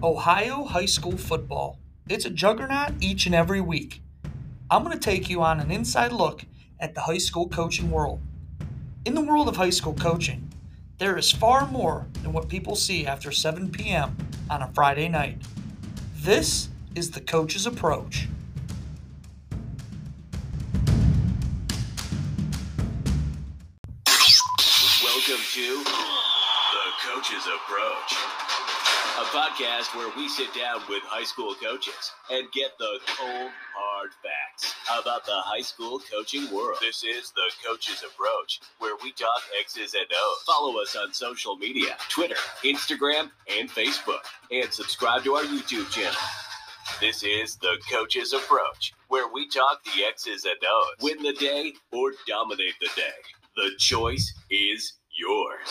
Ohio high school football. It's a juggernaut each and every week. I'm going to take you on an inside look at the high school coaching world. In the world of high school coaching, there is far more than what people see after 7 p.m. on a Friday night. This is the coach's approach. Welcome to The Coach's Approach, podcast where we sit down with high school coaches and get the cold, hard facts about the high school coaching world. This is The Coach's Approach, where we talk X's and O's. Follow us on social media Twitter, Instagram, and Facebook, and subscribe to our YouTube channel. This is The Coach's Approach, where we talk the X's and O's. Win the day or dominate the day. The choice is yours.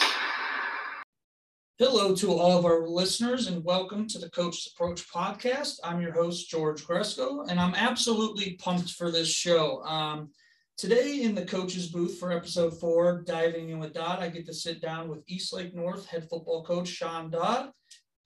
Hello to all of our listeners and welcome to the Coach's Approach podcast. I'm your host, George Gresco, and I'm absolutely pumped for this show. Um, today, in the coach's booth for episode four, diving in with Dodd, I get to sit down with Eastlake North head football coach Shawn Dodd.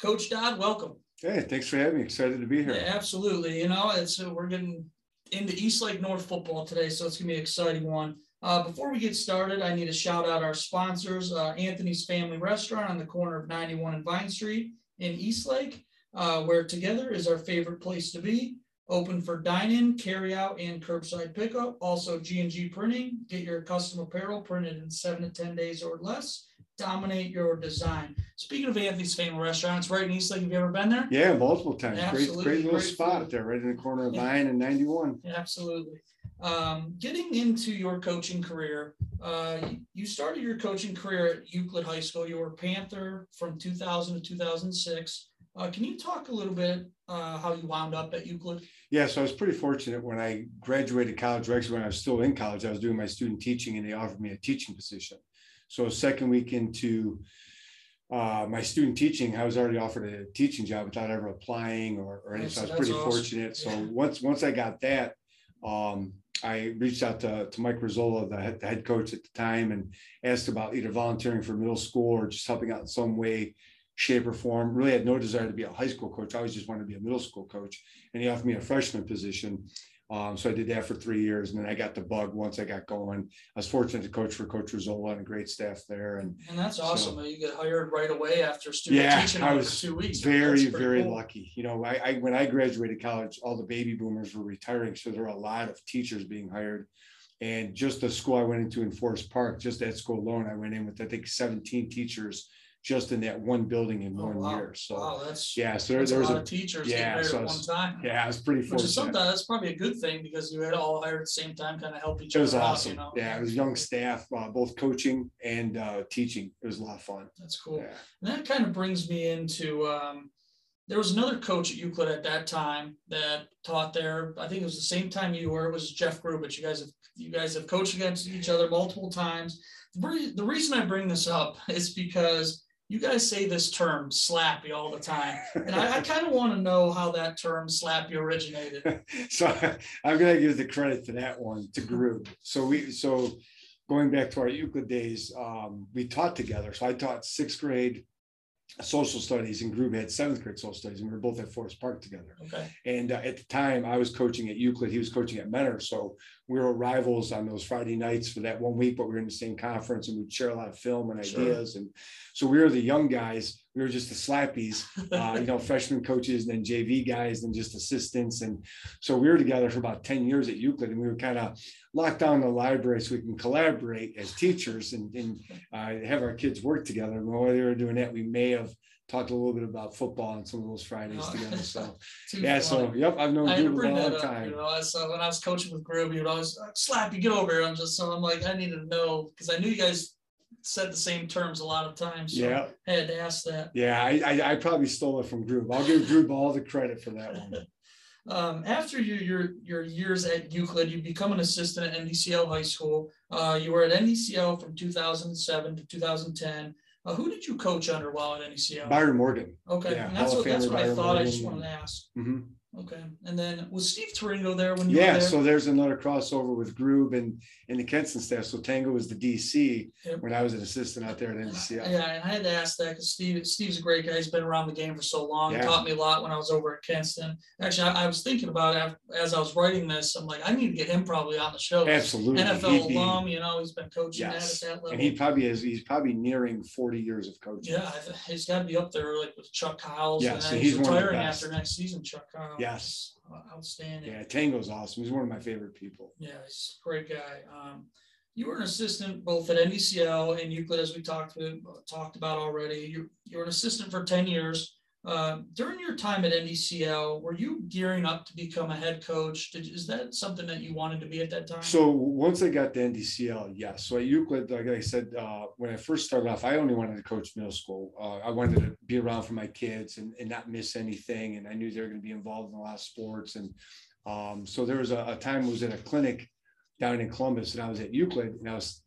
Coach Dodd, welcome. Hey, thanks for having me. Excited to be here. Yeah, absolutely. You know, it's we're getting into Eastlake North football today, so it's gonna be an exciting one. Uh, before we get started, I need to shout out our sponsors, uh, Anthony's Family Restaurant on the corner of 91 and Vine Street in Eastlake, uh, where together is our favorite place to be. Open for dine-in, carry-out, and curbside pickup. Also, G&G Printing. Get your custom apparel printed in seven to 10 days or less. Dominate your design. Speaking of Anthony's Family Restaurant, it's right in Eastlake. Have you ever been there? Yeah, multiple times. Absolutely, Great, great little great spot food. there, right in the corner of Yeah. Vine and 91. Yeah, absolutely. Um, getting into your coaching career, uh, you- started your coaching career at Euclid High School. You were Panther from 2000 to 2006. Uh, can you talk a little bit uh, how you wound up at Euclid? Yeah, so I was pretty fortunate when I graduated college, or actually when I was still in college, I was doing my student teaching and they offered me a teaching position. So second week into uh, my student teaching, I was already offered a teaching job without ever applying or, or anything. So I was pretty awesome. fortunate. So Yeah. once once I got that, um, I reached out to, to Mike Rizzola, the head, the head coach at the time, and asked about either volunteering for middle school or just helping out in some way, shape, or form. Really had no desire to be a high school coach. I always just wanted to be a middle school coach. And he offered me a freshman position. Um, so I did that for three years, and then I got the bug once I got going. I was fortunate to coach for Coach Rizzola and a great staff there, and And that's awesome. that You get hired right away after student Yeah, teaching I was two weeks. very, very cool. lucky. You know, I, I when I graduated college, all the baby boomers were retiring, so there were a lot of teachers being hired. And just the school I went into in Forest Park, just that school alone, I went in with I think 17 teachers just in that one building in Oh, one wow. year. So Wow, that's yeah, so there, there a was lot a of teachers yeah, so at I one time. yeah, I was pretty Which is fortunate. sometimes that's probably a good thing because you had all hired at the same time, kind of help each other. It other was out. awesome. You know, Yeah, it was young staff, uh, both coaching and uh, teaching. It was a lot of fun. that's cool. Yeah. And that kind of brings me into um, there was another coach at Euclid at that time that taught there. I think it was the same time you were. It was Jeff Grubich. You guys have you guys have coached against each other multiple times. The, re- the reason I bring this up is because you guys say this term slappy all the time, and I, I kind of want to know how that term slappy originated. so I'm gonna give the credit to that one to Groove. So we so going back to our Euclid days, um, we taught together. So I taught sixth grade social studies and Groove had seventh grade social studies, and we were both at Forest Park together. Okay, And uh, at the time, I was coaching at Euclid. He was coaching at Mentor. So we were rivals on those Friday nights for that one week, but we were in the same conference and we'd share a lot of film and Sure. ideas. And so we were the young guys. We were just the slappies, uh, you know, freshman coaches, and then JV guys, and just assistants. And so we were together for about 10 years at Euclid, and we were kind of locked down in the library so we can collaborate as teachers and, and uh, have our kids work together. And while we were doing that, we may have talked a little bit about football on some of those Fridays Oh. together. So yeah, so yep, I've known I Groove a long up, time. you know. So when I was coaching with Groove, he would always slap you, get over here. I'm just so I'm like, I needed to know because I knew you guys said the same terms a lot of times. So Yeah, I had to ask that. yeah, I, I I probably stole it from Groove. I'll give Groove all the credit for that one. Um, after your, your your years at Euclid, you become an assistant at NDCL High School. Uh, you were at NDCL from 2007 to 2010. Uh, who did you coach under while at NDCL? Byron Morgan. okay, yeah, and that's what that's what I thought. I just wanted to ask. Mhm. Okay, and then was Steve Taringo there when you Yeah, were there? so there's another crossover with Grube and, and the Kenston staff. So Tango was the DC Yep. when I was an assistant out there at NCI. Yeah, and I had to ask that because Steve, Steve's a great guy. He's been around the game for so long. He Yeah. taught me a lot when I was over at Kenston. Actually, I, I was thinking about it as I was writing this. I'm like, I need to get him probably on the show. Absolutely. NFL be- alum, you know, he's been coaching Yes, at that level. And he probably is, he's probably nearing forty years of coaching. yeah, he's got to be up there like with Chuck Kyles. Yeah, and then he's, he's one of the retiring after next season. Chuck Kyles. Yes. Outstanding. Yeah, Tango's awesome. He's one of my favorite people. Yeah, he's a great guy. Um, you were an assistant both at NDCL and Euclid, as we talked to, talked about already. You you were an assistant for ten years. Uh, during your time at NDCL, were you gearing up to become a head coach? Did, is that something that you wanted to be at that time? So once I got to NDCL, yes. So at Euclid, like I said, uh, when I first started off, I only wanted to coach middle school. Uh, I wanted to be around for my kids and, and not miss anything. And I knew they were going to be involved in a lot of sports. And um, so there was a, a time I was at a clinic down in Columbus and I was at Euclid and I was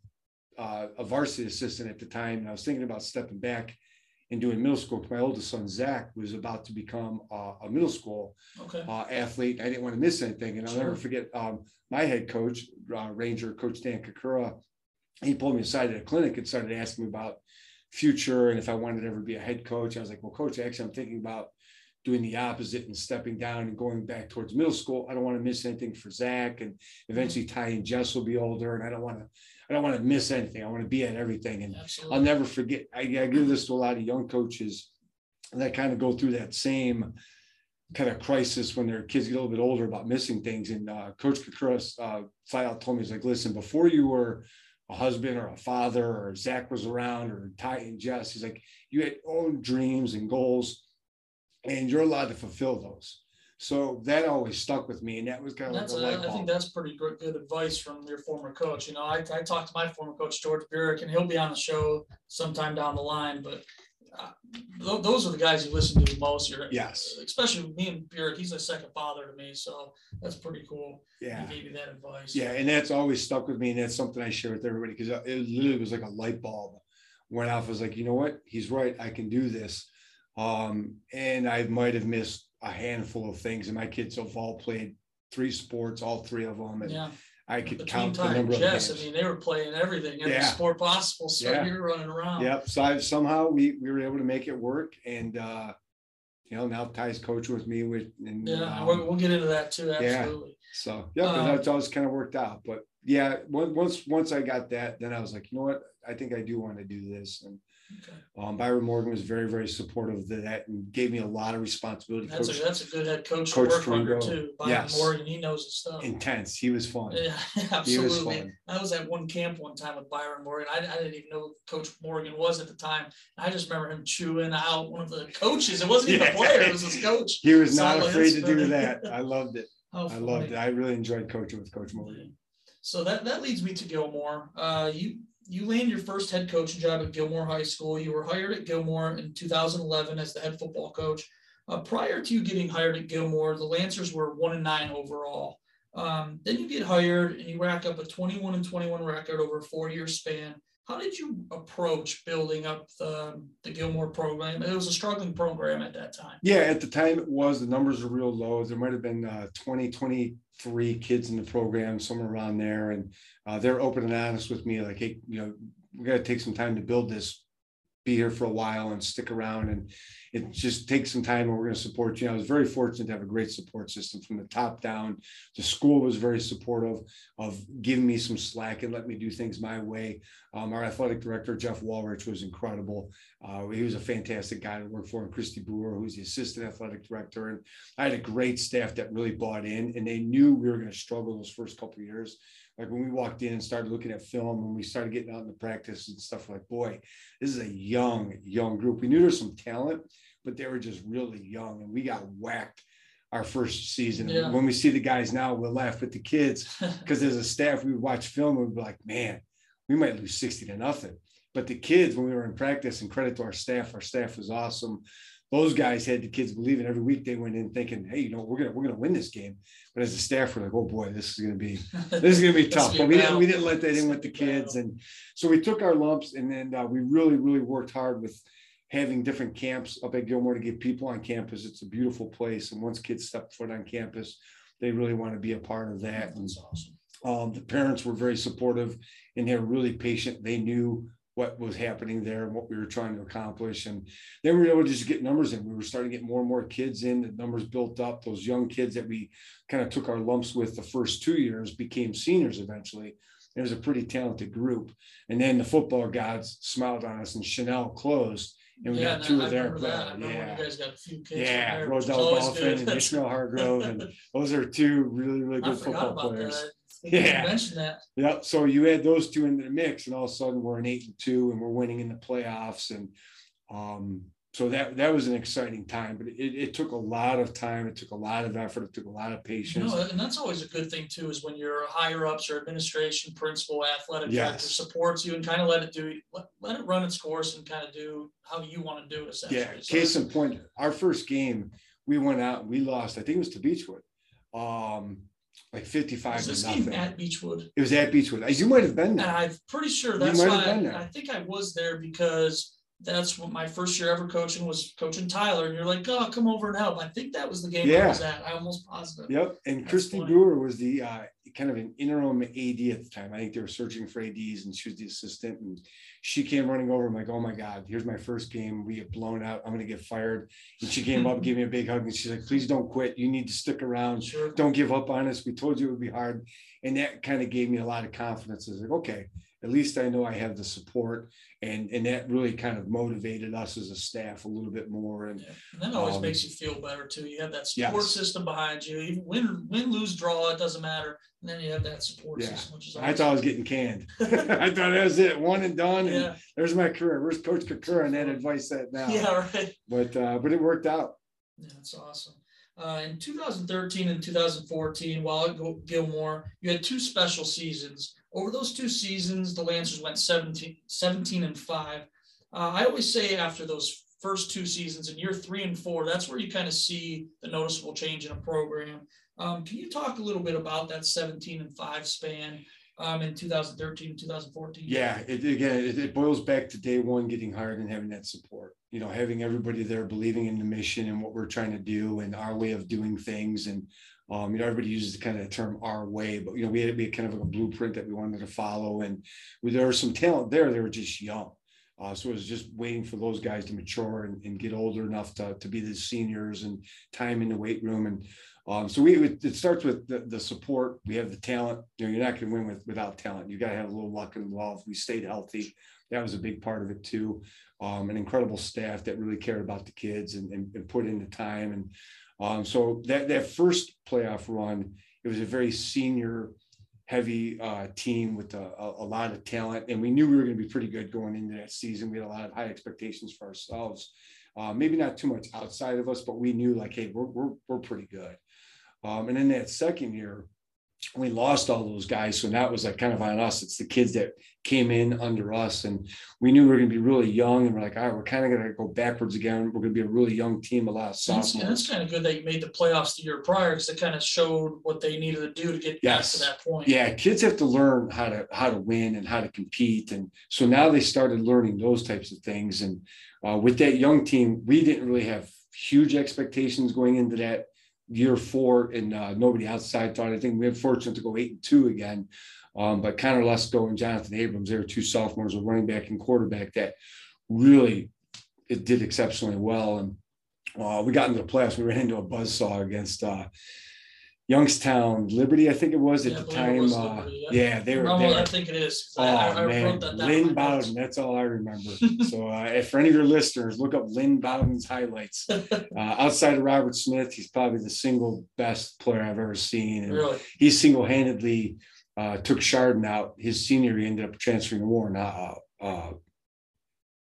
uh, a varsity assistant at the time. And I was thinking about stepping back and doing middle school. My oldest son, Zach, was about to become uh, a middle school okay. uh, athlete. I didn't want to miss anything. And I'll never forget um, my head coach, uh, Ranger Coach Dan Kakura. He pulled me aside at a clinic and started asking me about future and if I wanted to ever be a head coach. I was like, well, coach, actually, I'm thinking about doing the opposite and stepping down and going back towards middle school. I don't want to miss anything for Zach. And eventually Ty and Jess will be older. And I don't want to, I don't want to miss anything. I want to be at everything. And Absolutely. I'll never forget. I, I give this to a lot of young coaches that kind of go through that same kind of crisis when their kids get a little bit older about missing things. And uh, Coach Kakura uh, flat out told me, he's like, listen, before you were a husband or a father or Zach was around or Ty and Jess, he's like, you had own dreams and goals and you're allowed to fulfill those. So that always stuck with me. And that was kind of like That's a a, light I think that's pretty good, good advice from your former coach. You know, I, I talked to my former coach George Burek, and he'll be on the show sometime down the line. But uh, tho- those are the guys you listen to the most. You're, Yes. especially me and Burek. He's a second father to me, so that's pretty cool. Yeah. He gave you that advice. Yeah, and that's always stuck with me, and that's something I share with everybody because it literally was like a light bulb went off. I was like, you know what? He's right. I can do this. Um, and I might have missed a handful of things, and my kids have all played three sports, all three of them, and yeah. I could Between count the time, number of Jess, I mean, they were playing everything, every Yeah. sport possible. So Yeah. you're running around. Yep. So I somehow we we were able to make it work, and uh, you know now Ty's coaching with me with and Yeah, um, we'll, we'll get into that too. yeah. Absolutely. So yeah, Um, that's always kind of worked out. But yeah, once once I got that, then I was like, you know what? I think I do want to do this. And. Um, Byron Morgan was very very supportive of that and gave me a lot of responsibility. That's Coach, a that's a good head coach, Coach to work under too. Byron Yes. Morgan, he knows his stuff. intense. He was fun. Yeah, He was absolutely. fun. I was at one camp one time with Byron Morgan. I, I didn't even know who Coach Morgan was at the time. I just remember him chewing out one of the coaches. It wasn't even Yeah. a player; it was his coach. He was not afraid to do that. I loved it. I loved it. I really enjoyed coaching with Coach Morgan. So that that leads me to Gilmore. Uh, you you landed your first head coaching job at Gilmore High School. You were hired at Gilmore in 2011 as the head football coach. Uh, prior to you getting hired at Gilmore, the Lancers were one and nine overall. Um, then you get hired and you rack up a 21 and 21 record over a four year span. How did you approach building up the, the Gilmore program? It was a struggling program at that time. Yeah, at the time it was, the numbers were real low. There might have been uh, 20, 23 kids in the program, somewhere around there. And uh, they're open and honest with me, like, hey, you know, we got to take some time to build this, be here for a while and stick around. And it just takes some time and we're going to support you. I was very fortunate to have a great support system from the top down. The school was very supportive of giving me some slack and let me do things my way. Um, our athletic director, Jeff Walrich, was incredible. Uh, he was a fantastic guy to work for, and Christy Brewer, who's the assistant athletic director. And I had a great staff that really bought in, and they knew we were going to struggle those first couple of years. Like when we walked in and started looking at film, and we started getting out in the practice and stuff, like, boy, this is a young, young group. We knew there's some talent, but they were just really young, and we got whacked our first season. Yeah. When we see the guys now, we'll laugh with the kids because as a staff, we would watch film and we'd be like, man, we might lose 60 to nothing. But the kids, when we were in practice, and credit to our staff, our staff was awesome. Those guys had the kids believing every week they went in thinking, hey, you know, we're gonna we're gonna win this game. But as a staff, we're like, oh boy, this is gonna be this is gonna be tough. But we didn't we didn't let that in with the be a battle. kids, and so we took our lumps, and then uh, we really really worked hard with having different camps up at Gilmore to get people on campus. It's a beautiful place. And once kids step foot on campus, they really want to be a part of that. That's awesome. um, the parents were very supportive and they were really patient. They knew what was happening there and what we were trying to accomplish. And then we were able to just get numbers in. We were starting to get more and more kids in. The numbers built up. Those young kids that we kind of took our lumps with the first two years became seniors eventually. It was a pretty talented group. And then the football gods smiled on us and Chanel closed. And we Yeah, got two of their remember that. Players. Yeah. you guys got a few kids. Yeah, Roselle Dolphin and Ishmael Hargrove. And those are two really, really good football players. that. Yeah. Mentioned that. Yeah, so you add those two into the mix, and all of a sudden we're an eight and two, and we're winning in the playoffs, and um, so that that was an exciting time. But it, it took a lot of time, it took a lot of effort, it took a lot of patience. No, and that's always a good thing too, is when your higher ups or administration, principal, athletic Yes. director supports you and kind of let it do, let, let it run its course and kind of do how you want to do it essentially. yeah, So case in point, our first game, we went out, and we lost. I think it was to Beachwood, um, like fifty-five Was this game at Beachwood? it was at Beachwood. As you might have been And there. I'm pretty sure that's why, have been there. I I think I was there because that's what my first year ever coaching was coaching Tyler. And you're like, oh, come over and help. I think that was the game I Yeah. was at. I almost positive. Yep, and That's Christy funny. Brewer was the uh, kind of an interim AD at the time. I think they were searching for ADs, and she was the assistant. And she came running over. I'm like, "Oh my God, here's my first game. We get blown out. I'm gonna get fired." And she came up, gave me a big hug, and she's like, "Please don't quit. You need to stick around. Sure. Don't give up on us. We told you it would be hard." And that kind of gave me a lot of confidence. I was like, "Okay, at least I know I have the support." And and that really kind of motivated us as a staff a little bit more. And Yeah, And that always Um, makes you feel better too. You have that support Yes. system behind you. Even win, win, lose, draw, it doesn't matter. And then you have that support Yeah. system, which is I thought I was getting canned. I thought that was it, one and done. And yeah, there's my career. Where's Coach Kakura and that advice that now? yeah, right. But uh, but it worked out. Yeah, that's awesome. Uh, in 2013 and 2014, while at Gilmore, you had two special seasons. Over those two seasons, the Lancers went 17, 17 and 5. Uh, I always say after those first two seasons in year three and four, that's where you kind of see the noticeable change in a program. Um, can you talk a little bit about that 17 and 5 span um, in 2013 and 2014? Yeah, it again it, it boils back to day one getting hired and having that support. You know, having everybody there believing in the mission and what we're trying to do and our way of doing things. And um, you know, everybody uses the kind of term our way, but you know, we had, to be kind of a blueprint that we wanted to follow. And we, there was some talent there, they were just young. Uh, so it was just waiting for those guys to mature and, and get older enough to, to be the seniors and time in the weight room. And um, so we it starts with the, the support. We have the talent. You know, you're not going to win with without talent. You got to have a little luck involved. We stayed healthy. That was a big part of it too. Um, an incredible staff that really cared about the kids and, and, and put in the time. And um, so that that first playoff run, it was a very senior heavy uh, team with a, a, lot of talent, and we knew we were going to be pretty good going into that season. We had a lot of high expectations for ourselves. Uh, maybe not too much outside of us, but we knew like, hey, we're we're, we're pretty good. Um, and then that second year, we lost all those guys. So that was like kind of on us. It's the kids that came in under us. And we knew we were going to be really young. And we're like, all right, we're kind of going to go backwards again. We're going to be a really young team, a lot of it's, and sophomores. kind of good that you made the playoffs the year prior because it kind of showed what they needed to do to get Yes. to that point. Yeah, kids have to learn how to how to win and how to compete. And so now they started learning those types of things. And uh, with that young team, we didn't really have huge expectations going into that year four, and uh, nobody outside thought. I think we were fortunate to go eight and two again. Um, but Connor Lesko and Jonathan Abrams, they were two sophomores, a running back and quarterback that really it did exceptionally well. And uh, we got into the playoffs. We ran into a buzzsaw against uh, Youngstown Liberty, I think it was at Yeah, I the time. Uh, Liberty, yeah, they were. Well, I think it is. Oh I, I, man, that. Lynn my notes. Bowden. That's all I remember. so, uh, if for any of your listeners, look up Lynn Bowden's highlights. Uh, outside of Robert Smith, he's probably the single best player I've ever seen, and Really? he single-handedly uh, took Chardon out. His senior, he ended up transferring to Warren. Uh, uh,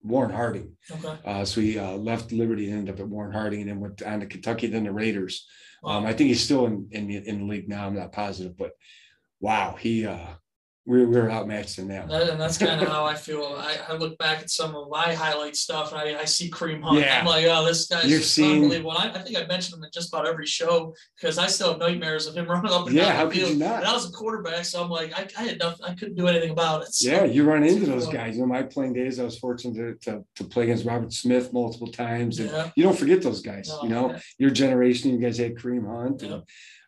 Warren Harding. Okay. Uh, so he uh, left Liberty and ended up at Warren Harding, and then went on to Kentucky, then the Raiders. Um, I think he's still in, in the in the league now. I'm not positive, but wow, he uh we, we were outmatched in that. That, and that's kind of how I feel. I, I look back at some of my highlight stuff and I, I see Kareem Hunt. Yeah. I'm like, oh, this guy's You've just seen- unbelievable. And I, I think I mentioned him in just about every show because I still have nightmares of him running up and Yeah, down how the could you field. not? And I was a quarterback, so I'm like, I, I had nothing, I couldn't do anything about it. So, Yeah, you run into those guys. You know, my playing days, I was fortunate to, to, to play against Robert Smith multiple times. And Yeah. you don't forget those guys. No, you know, yeah. your generation, you guys had Kareem Hunt. And,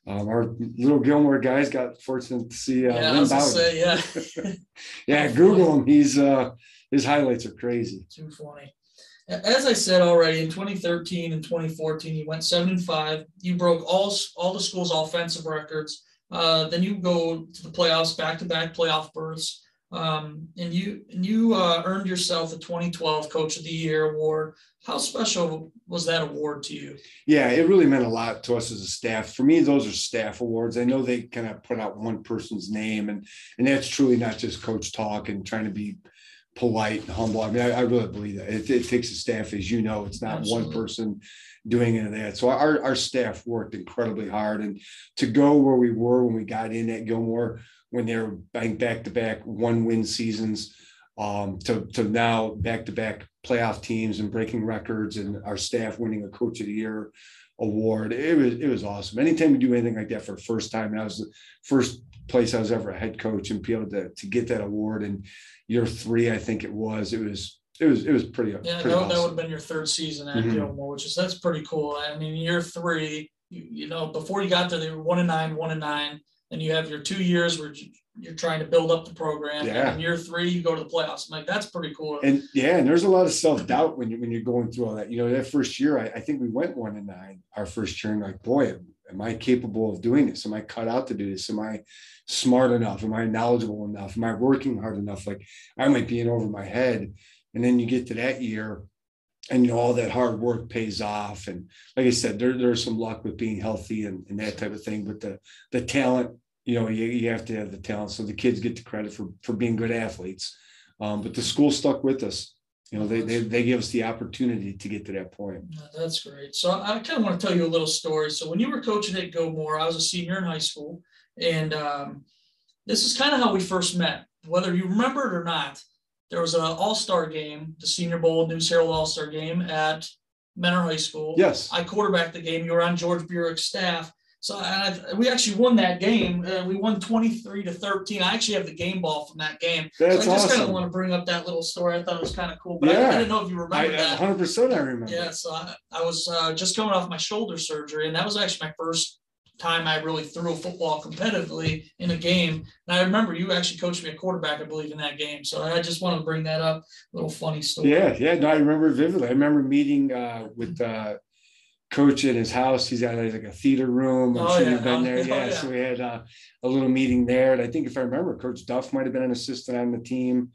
um, our little Gilmore guys got fortunate to see uh, Yeah, I was gonna say, yeah. yeah, Google him. He's uh, his highlights are crazy. Too funny. A- As I said already, in 2013 and 2014, you went seven and five. You broke all all the school's offensive records. Uh, then you go to the playoffs, back to back playoff berths, um, and you and you uh, earned yourself a 2012 Coach of the Year award. How special was that award to you? Yeah, it really meant a lot to us as a staff. For me, those are staff awards. I know they kind of put out one person's name, and and that's truly not just coach talk and trying to be polite and humble. I mean, I, I really believe that it, it takes a staff, as you know, it's not one person doing any of that. So our our staff worked incredibly hard, and to go where we were when we got in at Gilmore, when they were back to back one win seasons, um, to to now back to back playoff teams and breaking records, and our staff winning a coach of the year award. It was it was awesome. Anytime you do anything like that for the first time, and that was the first place I was ever a head coach and be able to to get that award in year three, I think it was. It was it was it was pretty Yeah, pretty that, that would have been your third season at Mhm. Gilmore, which is that's pretty cool. I mean, year three, you, you know, before you got there, they were one and nine, one and nine, and you have your two years where you're trying to build up the program. Yeah. And in year three, you go to the playoffs. I'm like, that's pretty cool. And yeah, and there's a lot of self doubt when you when you're going through all that. You know, that first year, I, I think we went one and nine our first year, and like, boy, am, am I capable of doing this? Am I cut out to do this? Am I smart enough? Am I knowledgeable enough? Am I working hard enough? Like, I might be in over my head. And then you get to that year, and you know all that hard work pays off. And like I said, there, there's some luck with being healthy and, and that type of thing. But the the talent, you know, you, you have to have the talent. So the kids get the credit for for being good athletes. Um, but the school stuck with us. You know, they, they they give us the opportunity to get to that point. That's great. So I kind of want to tell you a little story. So when you were coaching at Gilmore I was a senior in high school, and um, this is kind of how we first met. Whether you remember it or not, there was an All-Star game, the Senior Bowl News Herald All-Star game at Mentor High School. Yes. I quarterbacked the game. You were on George Burik's staff. So I, we actually won that game. Uh, we won 23 to 13. I actually have the game ball from that game. That's so I just kind of want to bring up that little story. I thought it was kind of cool, but I, Yeah. I didn't know if you I remember that. 100 percent I remember. Yeah, so I, I was uh, just coming off my shoulder surgery, and that was actually my first time I really threw a football competitively in a game. And I remember you actually coached me a quarterback, I believe, in that game. So I just wanted to bring that up. A Little funny story. Yeah, yeah. No, I remember vividly. I remember meeting uh, with uh, coach at his house. He's got like a theater room. I'm Oh, sure yeah. you've been there. Oh, Yeah. yeah. So we had uh, a little meeting there. And I think if I remember, Coach Duff might have been an assistant on the team.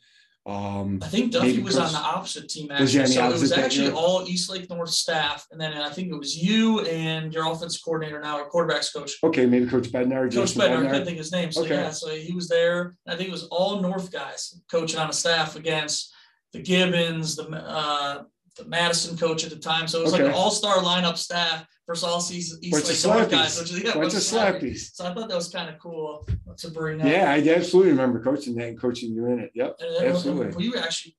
Um, I think Duffy was on the opposite team actually. the So it was actually all Eastlake North staff, and then I think it was you and your offensive coordinator now, or quarterbacks coach. okay, maybe Coach Bednar, Coach Jason Bednar, I Bednar. couldn't think of his name. So Okay. yeah, so he was there. I think it was all North guys coaching on a staff against the Gibbons, the uh, the Madison coach at the time. So it was like an all-star lineup staff versus all season East Bunch Lake North guys. Which is yeah, Bunch of slappies. So I thought that was kind of cool to bring up. Yeah, I absolutely remember coaching that and coaching you in it. Yep, absolutely. we actually,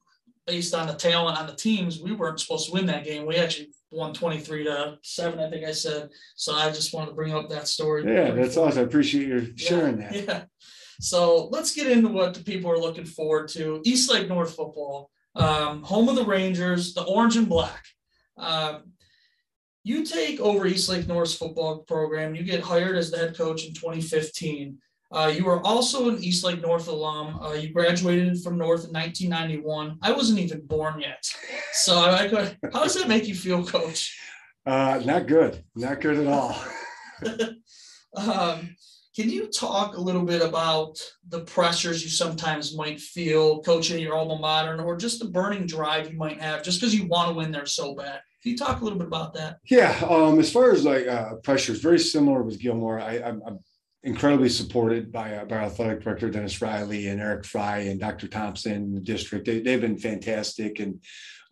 based on the talent on the teams, we weren't supposed to win that game. We actually won 23 to 7, I think I said. So I just wanted to bring up that story. Yeah, that's awesome. I appreciate you sharing that. Yeah. So let's get into what the people are looking forward to. Eastlake North football, um, home of the Rangers, the orange and black. Um, you take over Eastlake North's football program. You get hired as the head coach in 2015. Uh, you are also an East Lake North alum. Uh, you graduated from North in 1991. I wasn't even born yet. So I, I could, how does that make you feel, Coach? Uh, not good. Not good at all. Um, can you talk a little bit about the pressures you sometimes might feel coaching your alma mater or just the burning drive you might have just because you want to win there so bad? Can you talk a little bit about that? Yeah, um, as far as like uh, pressure, it's very similar with Gilmore. I, I'm, I'm incredibly supported by uh, by our athletic director Dennis Riley and Eric Fry and Dr. Thompson, the district. They, they've been fantastic, and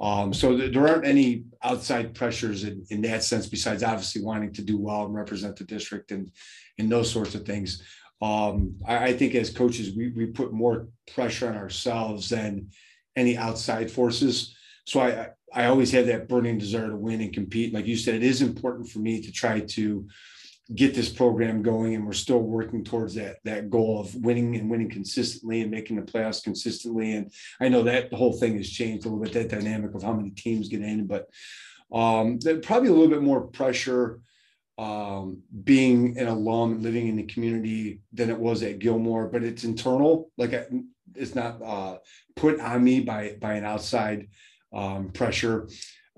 um, so th- there aren't any outside pressures in, in that sense. Besides, obviously wanting to do well and represent the district and and those sorts of things. um, I, I think as coaches, we, we put more pressure on ourselves than any outside forces. So I, I always have that burning desire to win and compete. Like you said, it is important for me to try to get this program going and we're still working towards that that goal of winning and winning consistently and making the playoffs consistently and i know that the whole thing has changed a little bit that dynamic of how many teams get in but um probably a little bit more pressure um, being an alum living in the community than it was at Gilmore, but it's internal. Like it's not uh, put on me by by an outside um, pressure.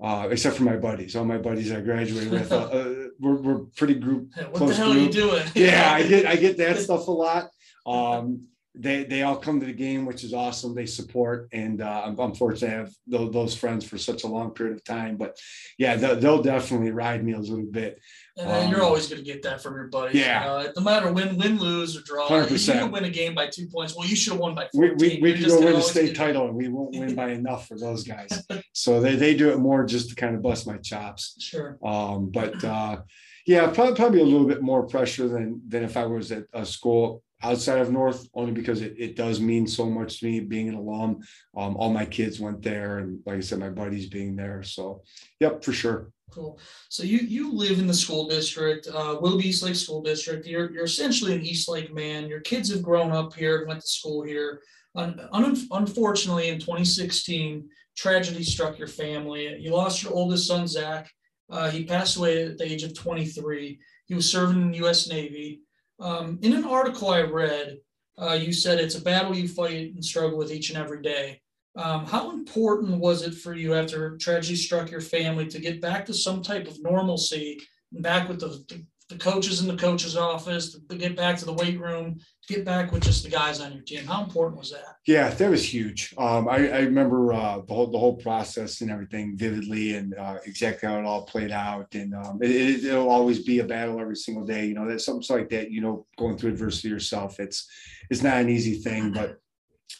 Uh, except for my buddies, all my buddies I graduated with, uh, uh, we're, we're pretty group. What the hell group. are you doing? yeah, I get I get that stuff a lot. Um, they they all come to the game, which is awesome. They support, and uh, I'm, I'm fortunate to have those, those, friends for such a long period of time. But yeah, they'll, they'll definitely ride me a little bit. And um, you're always going to get that from your buddies. Yeah, uh, no matter win, win, lose or draw. 100%. You can win a game by two points. Well, you should have won by 14. We, we, we can go win a state title, and we won't win by enough for those guys. so they they do it more just to kind of bust my chops. Sure. Um, but uh, yeah, probably, probably a little bit more pressure than than if I was at a school outside of North, only because it, it does mean so much to me being an alum. Um, all my kids went there, and like I said, my buddies being there. So, yep, for sure. Cool. So you you live in the school district, uh, Willoughby Eastlake School District. You're you're essentially an Eastlake man. Your kids have grown up here, went to school here. Un, un, unfortunately, in 2016, tragedy struck your family. You lost your oldest son, Zach. Uh, he passed away at the age of 23. He was serving in the U.S. Navy. Um, in an article I read, uh, you said it's a battle you fight and struggle with each and every day. Um, how important was it for you after tragedy struck your family to get back to some type of normalcy, back with the, the, the coaches in the coach's office, to get back to the weight room, to get back with just the guys on your team? How important was that? Yeah, that was huge. Um, I, I, remember uh, the whole the whole process and everything vividly, and uh, exactly how it all played out. And um, it, will always be a battle every single day. You know, that something like that. You know, going through adversity yourself, it's it's not an easy thing, but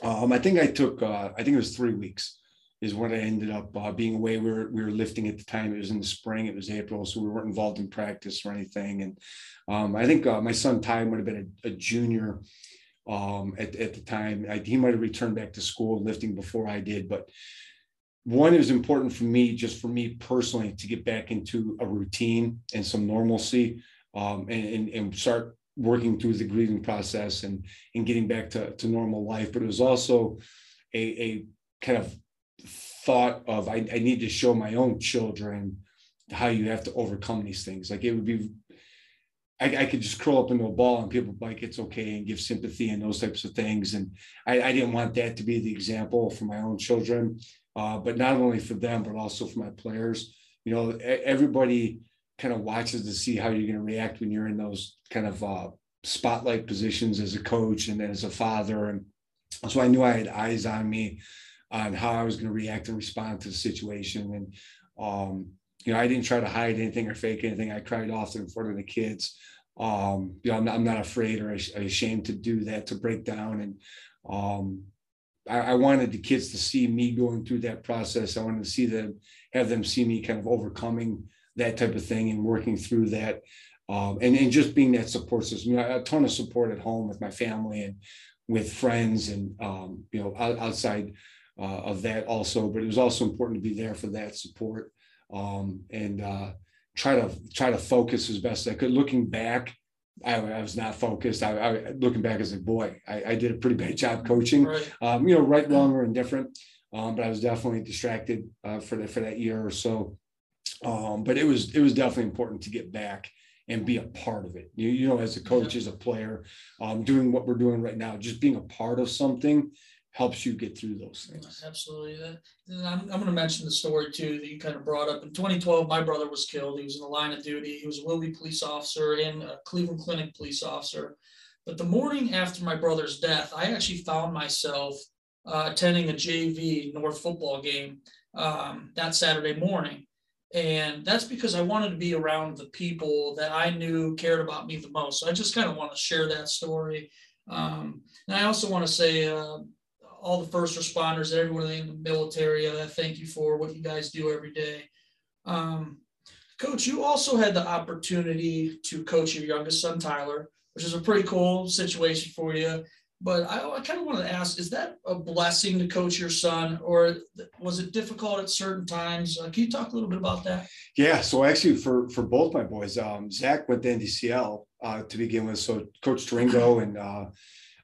um, I think I took, uh, I think it was three weeks is what I ended up uh, being away. We were, we were lifting at the time. It was in the spring. It was April, so we weren't involved in practice or anything. And um, I think uh, my son Ty would have been a, a junior um, at, at the time. I, he might have returned back to school lifting before I did. But one, it was important for me, just for me personally, to get back into a routine and some normalcy um, and, and, and start working through the grieving process and and getting back to, to normal life but it was also a, a kind of thought of I, I need to show my own children how you have to overcome these things. Like it would be I, I could just curl up into a ball and people like it's okay and give sympathy and those types of things. And I, I didn't want that to be the example for my own children uh, but not only for them but also for my players. You know everybody kind of watches to see how you're going to react when you're in those kind of uh, spotlight positions as a coach and as a father. And so I knew I had eyes on me on how I was going to react and respond to the situation. And, um, you know, I didn't try to hide anything or fake anything. I cried often in front of the kids. Um, you know, I'm not, I'm not afraid or ashamed to do that, to break down. And um, I, I wanted the kids to see me going through that process. I wanted to see them, have them see me kind of overcoming that type of thing and working through that. Um, and, and just being that support system, you know, a ton of support at home with my family and with friends and, um, you know, outside uh, of that also, but it was also important to be there for that support um, and uh, try to try to focus as best I could. Looking back, I, I was not focused. I, I, looking back as a boy, I, I, did a pretty bad job coaching. Right. Um, you know, right, wrong, or indifferent. Um, but I was definitely distracted uh, for that for that year or so. Um, but it was it was definitely important to get back and be a part of it. You, you know, as a coach, yeah. as a player, um, doing what we're doing right now, just being a part of something helps you get through those things. Absolutely. I'm, I'm going to mention the story too that you kind of brought up. In 2012, my brother was killed. He was in the line of duty. He was a Willoughby police officer and a Cleveland Clinic police officer. But the morning after my brother's death, I actually found myself uh, attending a JV North football game um, that Saturday morning. And that's because I wanted to be around the people that I knew cared about me the most. So I just kind of want to share that story. Um, and I also want to say, uh, all the first responders, everyone in the military, uh, thank you for what you guys do every day. Um, Coach, you also had the opportunity to coach your youngest son, Tyler. which is a pretty cool situation for you. But I, I kind of wanted to ask: Is that a blessing to coach your son, or was it difficult at certain times? Uh, can you talk a little bit about that? Yeah, so actually, for for both my boys, um, Zach went to NDCL uh, to begin with. So Coach Ringo and uh,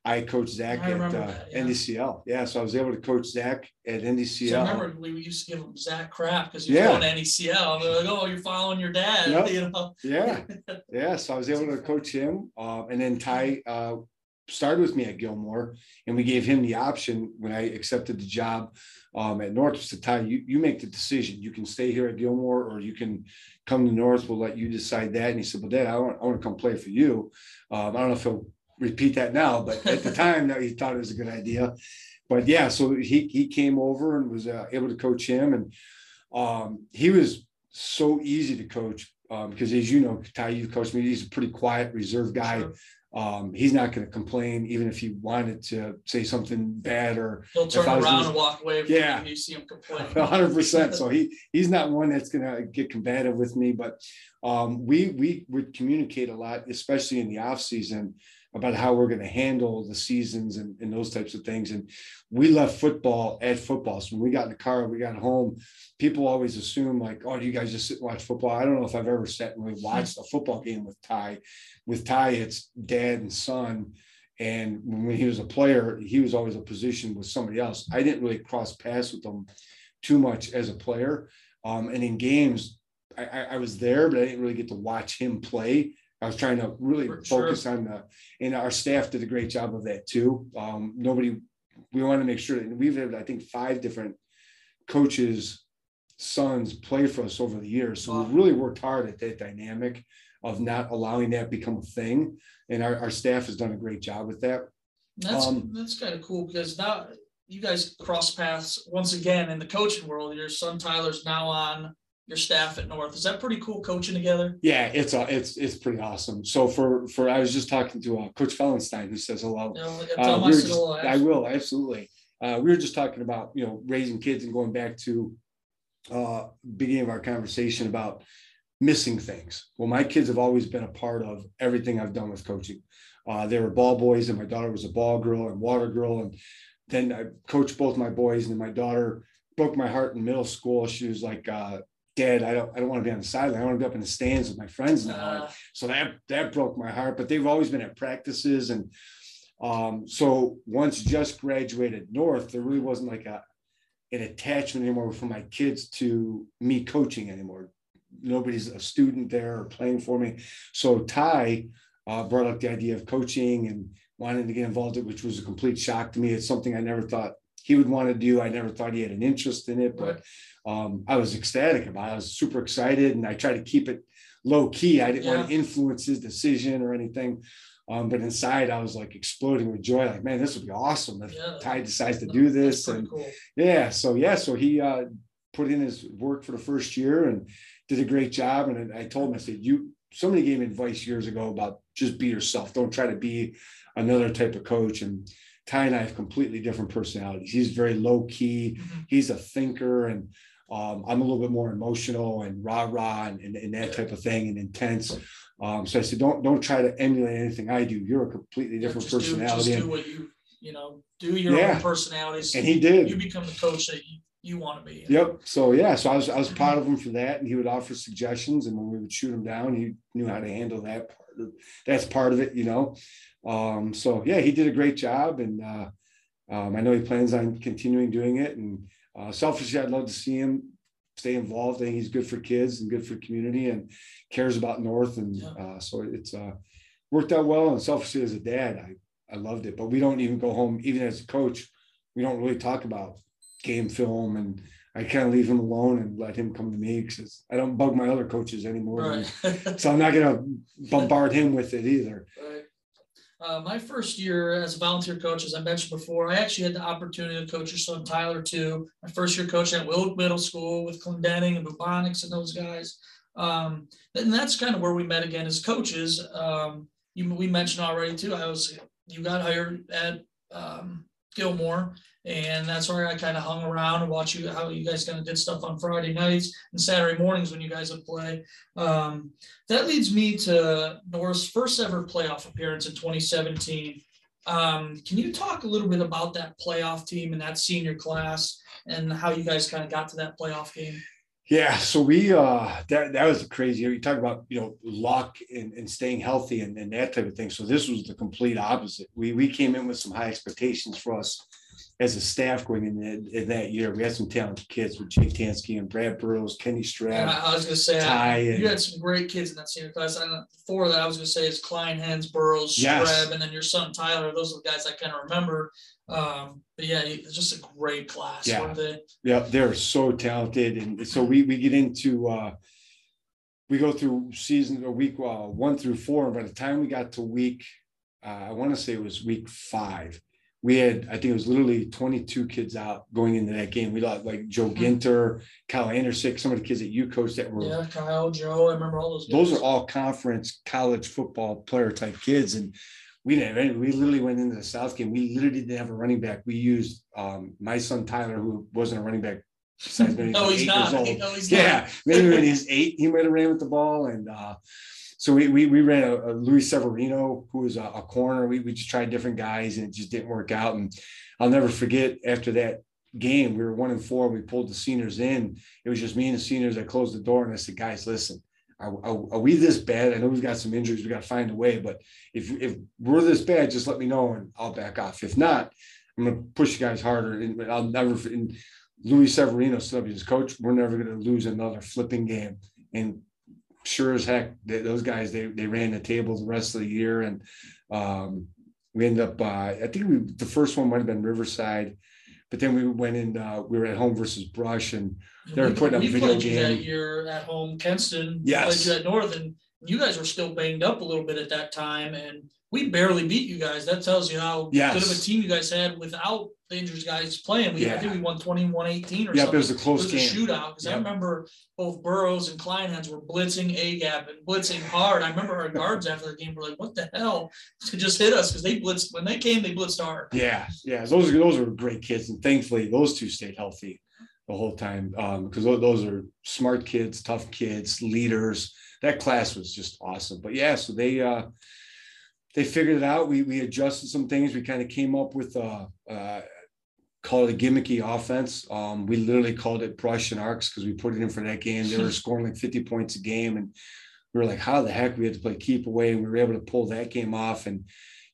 I coached Zach I at uh, that, yeah. NDCL. Yeah, so I was able to coach Zach at NDCL. So I remember we used to give him Zach crap because he was Yeah. going to NDCL. They're like, "Oh, you're following your dad," you know. Yeah, yeah. So I was able to coach him, uh, and then Ty uh, started with me at Gilmore, and we gave him the option when I accepted the job um, at North. To Ty, you you make the decision. You can stay here at Gilmore, or you can come to North. We'll let you decide that. And he said, "Well, Dad, I want I want to come play for you." Um, I don't know if he'll repeat that now, but at the time, that he thought it was a good idea. But yeah, so he he came over and was uh, able to coach him, and um, he was so easy to coach um, because as you know, Ty, you've coached me. He's a pretty quiet, reserved guy. Sure. Um, he's not going to complain, even if he wanted to say something bad or He'll turn around just- and walk away from Yeah. you see him complain. hundred percent. So he he's not one that's gonna get combative with me, but um, we we would communicate a lot, especially in the off season, about how we're gonna handle the seasons and, and those types of things. And we left football at football. So when we got in the car, we got home, people always assume like, oh, do you guys just sit and watch football? I don't know if I've ever sat and really watched a football game with Ty. With Ty, it's dad and son. And when he was a player, he was always a position with somebody else. I didn't really cross paths with him too much as a player. Um, and in games, I, I was there, but I didn't really get to watch him play. I was trying to really For sure. focus on the, and our staff did a great job of that too. Um, nobody, we want to make sure that we've had, I think, five different coaches' sons play for us over the years. So Wow. we really worked hard at that dynamic of not allowing that become a thing. And our, our staff has done a great job with that. That's Um, that's kind of cool because now you guys cross paths once again in the coaching world. Your son Tyler's now on your staff at North. Is that pretty cool coaching together? Yeah, it's a, it's it's pretty awesome. So for for I was just talking to uh, Coach Fellenstein who says hello. You know, Uh, we my were son just- I will absolutely. Uh, we were just talking about you know raising kids and going back to uh, beginning of our conversation about missing things. Well, my kids have always been a part of everything I've done with coaching. Uh, they were ball boys, and my daughter was a ball girl and water girl, and then I coached both my boys, and my daughter broke my heart in middle school. She was like, uh, "Dad, I don't, I don't want to be on the sideline. I want to be up in the stands with my friends now." Uh, so that that broke my heart but they've always been at practices and um so once just graduated north there really wasn't like a an attachment anymore for my kids to me coaching anymore. Nobody's a student there or playing for me. So ty uh, brought up the idea of coaching and wanting to get involved in it, which was a complete shock to me. It's something i never thought he would want to do i never thought he had an interest in it but um, i was ecstatic about it i was super excited and i tried to keep it low key. I didn't want to influence his decision or anything. Um, but inside, I was like exploding with joy. Like, man, this would be awesome if Yeah. Ty decides to do this. And cool. yeah, so yeah, so he uh, put in his work for the first year and did a great job. And I told him, I said, you. Somebody gave me advice years ago about just be yourself. Don't try to be another type of coach. And Ty and I have completely different personalities. He's very low key. Mhm. He's a thinker, and um, I'm a little bit more emotional and rah rah and, and, and that type of thing and intense. Um, so I said, don't don't try to emulate anything I do. You're a completely different Just do- personality. Just do what you you know. Do your Yeah. own personalities. and he did. you become the coach that you, you want to be. Yep. So yeah, so I was I was proud of him for that, and he would offer suggestions, and when we would shoot him down, he knew how to handle that part. Of, that's part of it, you know. Um, so yeah, he did a great job, and uh, um, I know he plans on continuing doing it. And uh, selfishly, I'd love to see him stay involved. I think he's good for kids and good for community, and cares about North, and Yeah. uh, so it's uh, worked out well. And selfishly, as a dad, I I loved it. But we don't even go home, even as a coach, we don't really talk about game film and I kind of leave him alone and let him come to me because I don't bug my other coaches anymore. Right. So I'm not gonna bombard him with it either. Right. Uh, my first year as a volunteer coach, as I mentioned before, I actually had the opportunity to coach your son Tyler too. My first year coaching at Willow Middle School with Clendenning and Bubonics and those guys. Um, and that's kind of where we met again as coaches. Um, you, we mentioned already too. I was you got hired at um, Gilmore, and that's where I kind of hung around and watch you how you guys kind of did stuff on Friday nights and Saturday mornings when you guys would play. Um, that leads me to North's first ever playoff appearance in 2017. Um, can you talk a little bit about that playoff team and that senior class and how you guys kind of got to that playoff game? Yeah, so we uh that that was crazy. You talk about you know luck and, and staying healthy and, and that type of thing. So this was the complete opposite. We we came in with some high expectations for us as a staff going in, that, in that year. We had some talented kids with Jake Tansky and Brad Burrows, Kenny And I, I was gonna say Ty you and- had some great kids in that senior class. And four that I was gonna say is Klein, Hens, Burrows, Yes. And then your son Tyler. Those are the guys I kind of remember. Um, but yeah, it's just a great class. Yeah. weren't they? Yeah, they're so talented, and so we we get into uh we go through season or week uh, one through four. And by the time we got to week, uh, I want to say it was week five. We had, I think it was literally 22 kids out going into that game. We got like Joe Ginter, Kyle Anderson, some of the kids that you coached that were Yeah, Kyle, Joe. I remember all those. those are all conference college football player type kids and we didn't have any we literally went into the south game we literally didn't have a running back we used um, my son tyler who wasn't a running back besides maybe No, he's eight not. years old. No, he's yeah not. maybe when he's eight he might have ran with the ball and uh, so we, we we ran a, a Luis Severino who was a, a corner we, we just tried different guys and it just didn't work out and I'll never forget after that game we were one and four we pulled the seniors in it was just me and the seniors I closed the door and I said guys listen are, are, are we this bad? I know we've got some injuries. We got to find a way. But if if we're this bad, just let me know and I'll back off. If not, I'm going to push you guys harder. And I'll never. And Louis Severino stood up as coach. We're never going to lose another flipping game. And sure as heck, they, those guys they they ran the table the rest of the year. And um, we end up. Uh, I think we the first one might have been Riverside. But then we went in. Uh, we were at home versus Brush, and they were We- putting up we video played you That year at home, Kenston. Yes. Played you at North, and you guys were still banged up a little bit at that time, and we barely beat you guys. That tells you how Yes. good of a team you guys had without the injured guys playing. We, I Yeah. think we won 21-18 or Yep, something. it was a close was game. a shootout because I remember both Burrows and Kleinhans were blitzing A gap and blitzing hard. I remember our guards after the game were like, "What the hell?" To just hit us because they blitzed when they came. They blitzed hard. Yeah, yeah, those those are great kids, and thankfully those two stayed healthy the whole time because those, those are smart kids, tough kids, leaders. That class was just awesome. But yeah, so they uh, they figured it out. We we adjusted some things. We kind of came up with a. Uh, call it a gimmicky offense. Um, we literally called it brush and arcs because we put it in for that game. They were scoring like 50 points a game, and we were like, how the heck we had to play keep away, and we were able to pull that game off and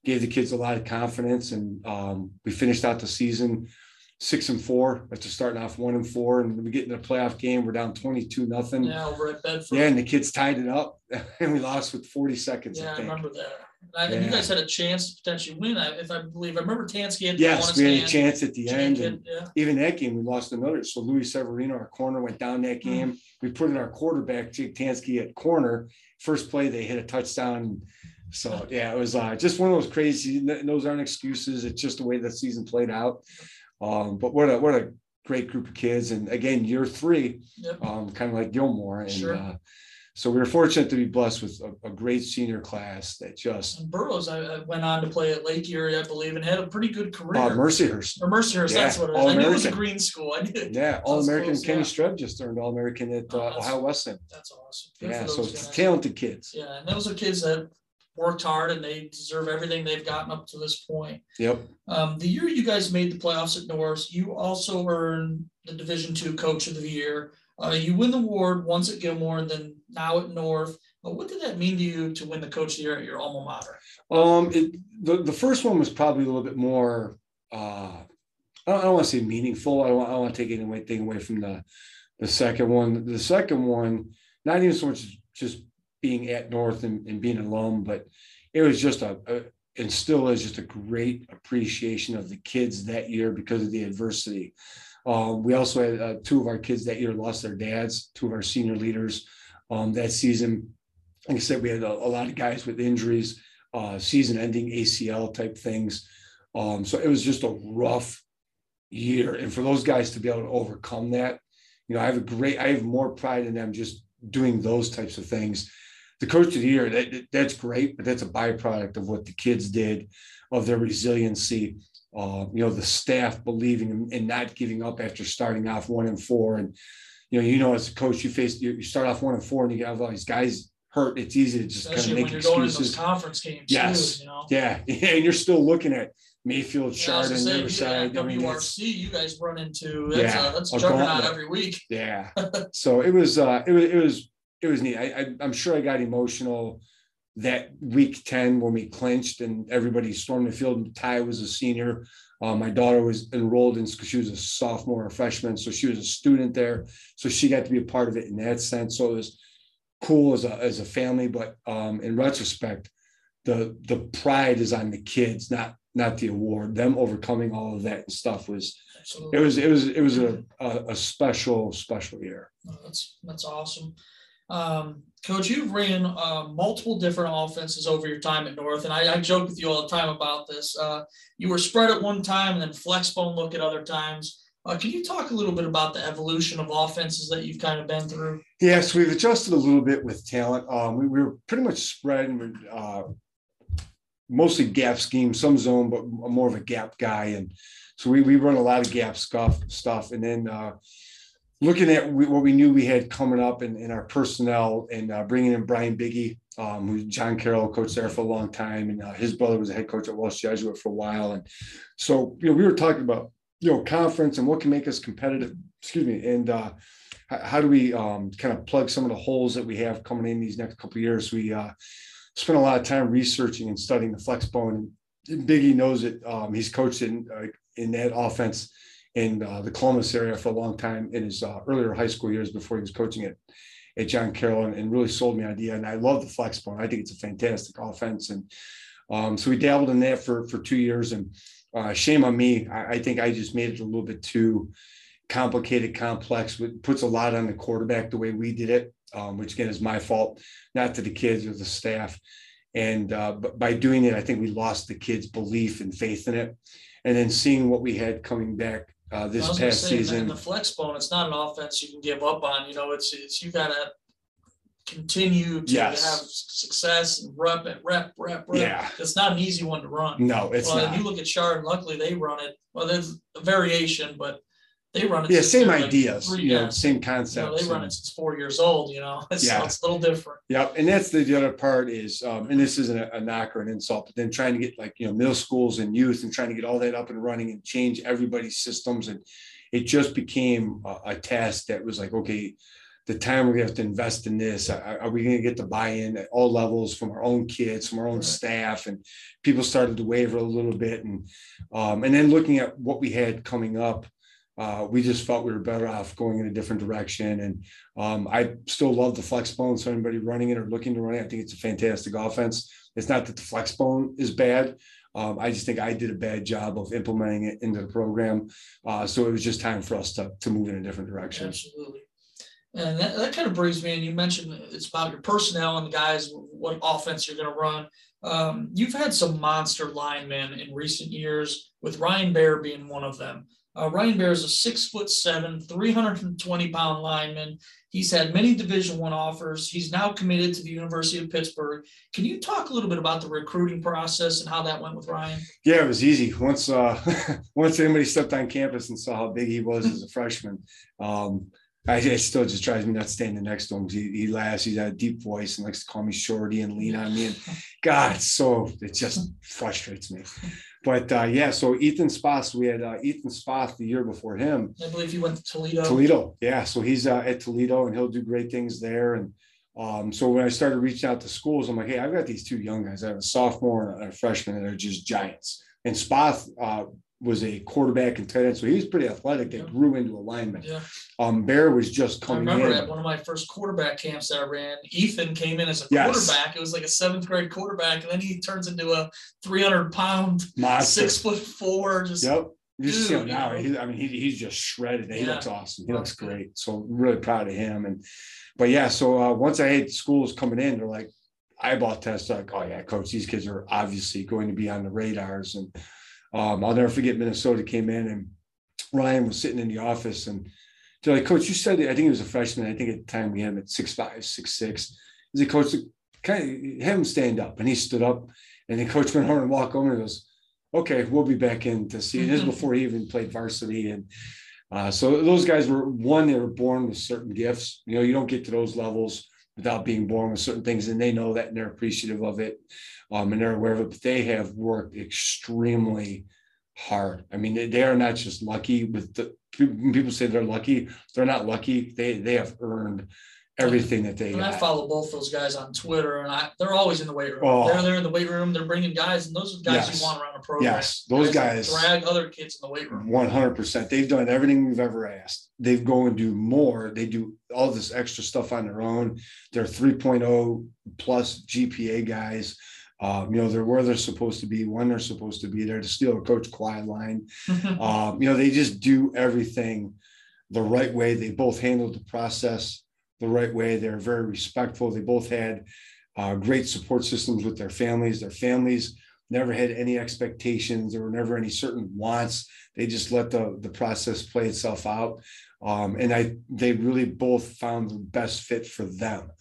gave the kids a lot of confidence. And um, we finished out the season six and four after starting off one and four, and we get in the playoff game. We're down 22 nothing. Yeah, over at Bedford. Yeah, and the kids tied it up, and we lost with 40 seconds. Yeah, I I remember that. I- and you guys had a chance to potentially win, I- if I believe. I remember Tansky had the ball in Yes, we had a chance at the end. And Yeah, even that game, we lost another. So Luis Severino, our corner, went down that Hmm. game. We put in our quarterback, Jake Tansky, at corner. First play, they hit a touchdown. So yeah, it was uh, just one of those crazy. Those aren't excuses. It's just the way the season played out. Um, but what a what a great group of kids. And again, year three, Yep. um, kind of like Gilmore. And Sure. uh, so we were fortunate to be blessed with a, a great senior class that just and Burrows, I, I went on to play at Lake Erie, I believe, and had a pretty good career. uh, Mercyhurst. Or Mercyhurst, that's Yeah, what it is. I knew it was a green school. I knew. Yeah, All American. Kenny yeah. Streb just earned All American at Oh, uh, that's- Ohio Wesleyan. That's awesome. Good Yeah, so guys. talented kids. Yeah, and those are kids that worked hard and they deserve everything they've gotten up to this point. Yep. Um, the year you guys made the playoffs at North, you also earned the Division Two Coach of the Year. Uh, you win the award once at Gilmore and then now at North. Uh, what did that mean to you to win the Coach of the Year at your alma mater? Um, it, the, the first one was probably a little bit more, uh, I don't, I don't want to say meaningful. I don't, I don't want to take anything away from the, the second one. The second one, not even so much just being at North and, and being alum, but it was just a, a, and still is just a great appreciation of the kids that year because of the adversity. Um, we also had uh, two of our kids that year lost their dads, two of our senior leaders um, that season. Like I said, we had a, a lot of guys with injuries uh, season ending ACL type things. Um, so it was just a rough year. And for those guys to be able to overcome that, you know, I have a great, I have more pride in them just doing those types of things. The coach of the year, that, that's great, but that's a byproduct of what the kids did, of their resiliency, uh, you know, the staff believing and not giving up after starting off one and four. And, you know, you know, as a coach, you face, you, you start off one and four and you have all these guys hurt. It's easy to just Especially kind when of you're make going to those excuses. conference games Yes. too, you know. Yeah. Yeah, and you're still looking at Mayfield, Yeah, Chardon, say, Riverside. yeah, I mean, WRC, you guys run into that's Yeah, a, that's a juggernaut every week. Yeah. so it was uh it was it was it was neat. I, I I'm sure I got emotional that week 10 when we clinched and everybody stormed the field. Ty was a senior. Uh, my daughter was enrolled in because she was a sophomore or freshman, so she was a student there. So she got to be a part of it in that sense. So it was cool as a as a family. But um, in retrospect, the the pride is on the kids, not not the award. Them overcoming all of that and stuff was Absolutely. it was it was it was a a, a special special year. No, that's that's awesome. Um, Coach, you've ran uh, multiple different offenses over your time at North, and I, I joke with you all the time about this. Uh, you were spread at one time, and then flex bone look at other times. Uh, can you talk a little bit about the evolution of offenses that you've kind of been through? Yes, we've adjusted a little bit with talent. Um, we, we were pretty much spread and uh, mostly gap scheme, some zone, but more of a gap guy. And so we, we run a lot of gap stuff, stuff. And then uh, looking at what we knew we had coming up in, in our personnel and uh, bringing in Brian Biggie, um, who's John Carroll, coached there for a long time. And uh, his brother was a head coach at Walsh Jesuit for a while. And so, you know, we were talking about, you know, conference and what can make us competitive, excuse me. And, uh, how, do we um, kind of plug some of the holes that we have coming in these next couple years? We uh, spent a lot of time researching and studying the flex bone. And Biggie knows it. Um, he's coached in uh, in that offense in uh, the Columbus area for a long time in his uh, earlier high school years before he was coaching at at John Carroll and, and really sold me idea. And I love the flex bone. I think it's a fantastic offense. And um, so we dabbled in that for for two years. And uh, shame on me. I, I think I just made it a little bit too complicated, complex, which puts a lot on the quarterback the way we did it, um, which again is my fault, not to the kids or the staff. And uh, but by doing it, I think we lost the kids' belief and faith in it. And then seeing what we had coming back uh, this I was gonna past say, man, season, the flex bone, it's not an offense you can give up on. You know, it's it's you gotta continue to Yes. have success and rep it, rep, rep, rep. yeah, It's not an easy one to run. no, it's well, not. you look at Shard, luckily they run it. Well, there's a variation, but they run it. Yeah, same like ideas, three- you know, yeah, same you know, concepts. they run it since four years old. You know, it's, Yeah. it's a little different. Yep, and that's the, the other part is, um, and this isn't a, a knock or an insult, but then trying to get like, you know, middle schools and youth and trying to get all that up and running and change everybody's systems. And it just became a, a task that was like, okay, the time we're have to invest in this, are, are we gonna get the buy-in at all levels from our own kids, from our own Right. staff? And people started to waver a little bit and, um, and then looking at what we had coming up, uh, we just felt we were better off going in a different direction. And um, I still love the flex bone. So anybody running it or looking to run it, I think it's a fantastic offense. It's not that the flex bone is bad. Um, I just think I did a bad job of implementing it into the program. Uh, so it was just time for us to, to move in a different direction. Absolutely. And that, that kind of brings me, and you mentioned it's about your personnel and the guys, what offense you're going to run. Um, you've had some monster linemen in recent years, with Ryan Baer being one of them. Uh, Ryan Baer is a six foot seven, 320 pound lineman. He's had many Division One offers. He's now committed to the University of Pittsburgh. Can you talk a little bit about the recruiting process and how that went with Ryan? Yeah, it was easy. Once uh, once anybody stepped on campus and saw how big he was as a freshman, um, I, it still just drives me nuts standing next to him. He, he laughs. He's got a deep voice and likes to call me shorty and lean on me. And God, so it just frustrates me. But uh, yeah, so Ethan Spoth, we had uh, Ethan Spoth the year before him, I believe he went to Toledo. Toledo. Yeah, so he's uh, at Toledo and he'll do great things there. And um, so when I started reaching out to schools, I'm like, hey, I've got these two young guys. I have a sophomore and a freshman, and they're just giants. And Spoth uh, was a quarterback and tight end, so he was pretty athletic. That Yeah. grew into a lineman. Yeah. Um, Baer was just I coming remember in. at one of my first quarterback camps that I ran, Ethan came in as a Yes. quarterback. It was like a seventh grade quarterback, and then he turns into a 300 pound, Monster. six foot four. Just Yep. You just see him now. He, I mean, he, he's just shredded. He Yeah. looks awesome. He looks great. So really proud of him. And but yeah, so uh, once I had schools coming in, they're like eyeball tests. Like, oh yeah, coach, these kids are obviously going to be on the radars. And um, I'll never forget Minnesota came in and Ryan was sitting in the office and they're like, Coach, you said I think he was a freshman. I think at the time we had him at six five, six six. He's like, Coach, kind of have him stand up. And he stood up and then coach went over and walked over and goes, okay, we'll be back in to see. This is before he even played varsity, and uh, so those guys were one. They were born with certain gifts. You know, you don't get to those levels without being born with certain things, and they know that and they're appreciative of it, um, and they're aware of it. But they have worked extremely hard. I mean, they, they are not just lucky with the people say they're lucky. They're not lucky. They they have earned everything that they. And I follow both those guys on Twitter, and I they're always in the weight room. Oh. They're there in the weight room. They're bringing guys, and those are guys Yes. you want around a program. Yes, those that guys. drag other kids in the weight room. One hundred percent. They've done everything we've ever asked. They go and do more. They do all this extra stuff on their own. They're 3.0 plus GPA guys. Um, you know, they're where they're supposed to be, when they're supposed to be there to steal a coach quiet line. Um, you know, they just do everything the right way. They both handled the process the right way. They're very respectful. They both had uh, great support systems with their families. Their families never had any expectations. There were never any certain wants. They just let the the process play itself out. Um, and I, they really both found the best fit for them.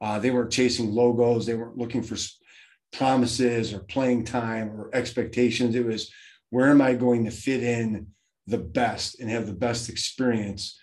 Uh, they weren't chasing logos. They weren't looking for promises or playing time or expectations. It was where am I going to fit in the best and have the best experience.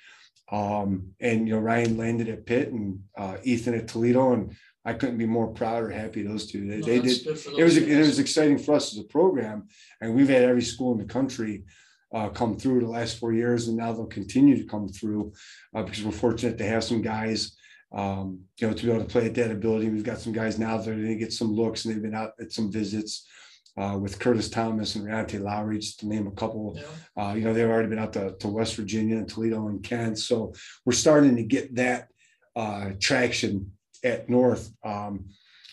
Um, and you know, Ryan landed at Pitt and uh, Ethan at Toledo, and I couldn't be more proud or happy. Those two, they, No, they did. It was those it was exciting for us as a program, and we've had every school in the country uh, come through the last four years, and now they'll continue to come through uh, because we're fortunate to have some guys. Um, you know, to be able to play at that ability, we've got some guys now that are going to get some looks, and they've been out at some visits uh, with Curtis Thomas and Reante Lowry, just to name a couple. Yeah. Uh, you know, they've already been out to, to West Virginia and Toledo and Kent. So we're starting to get that uh, traction at North. Um,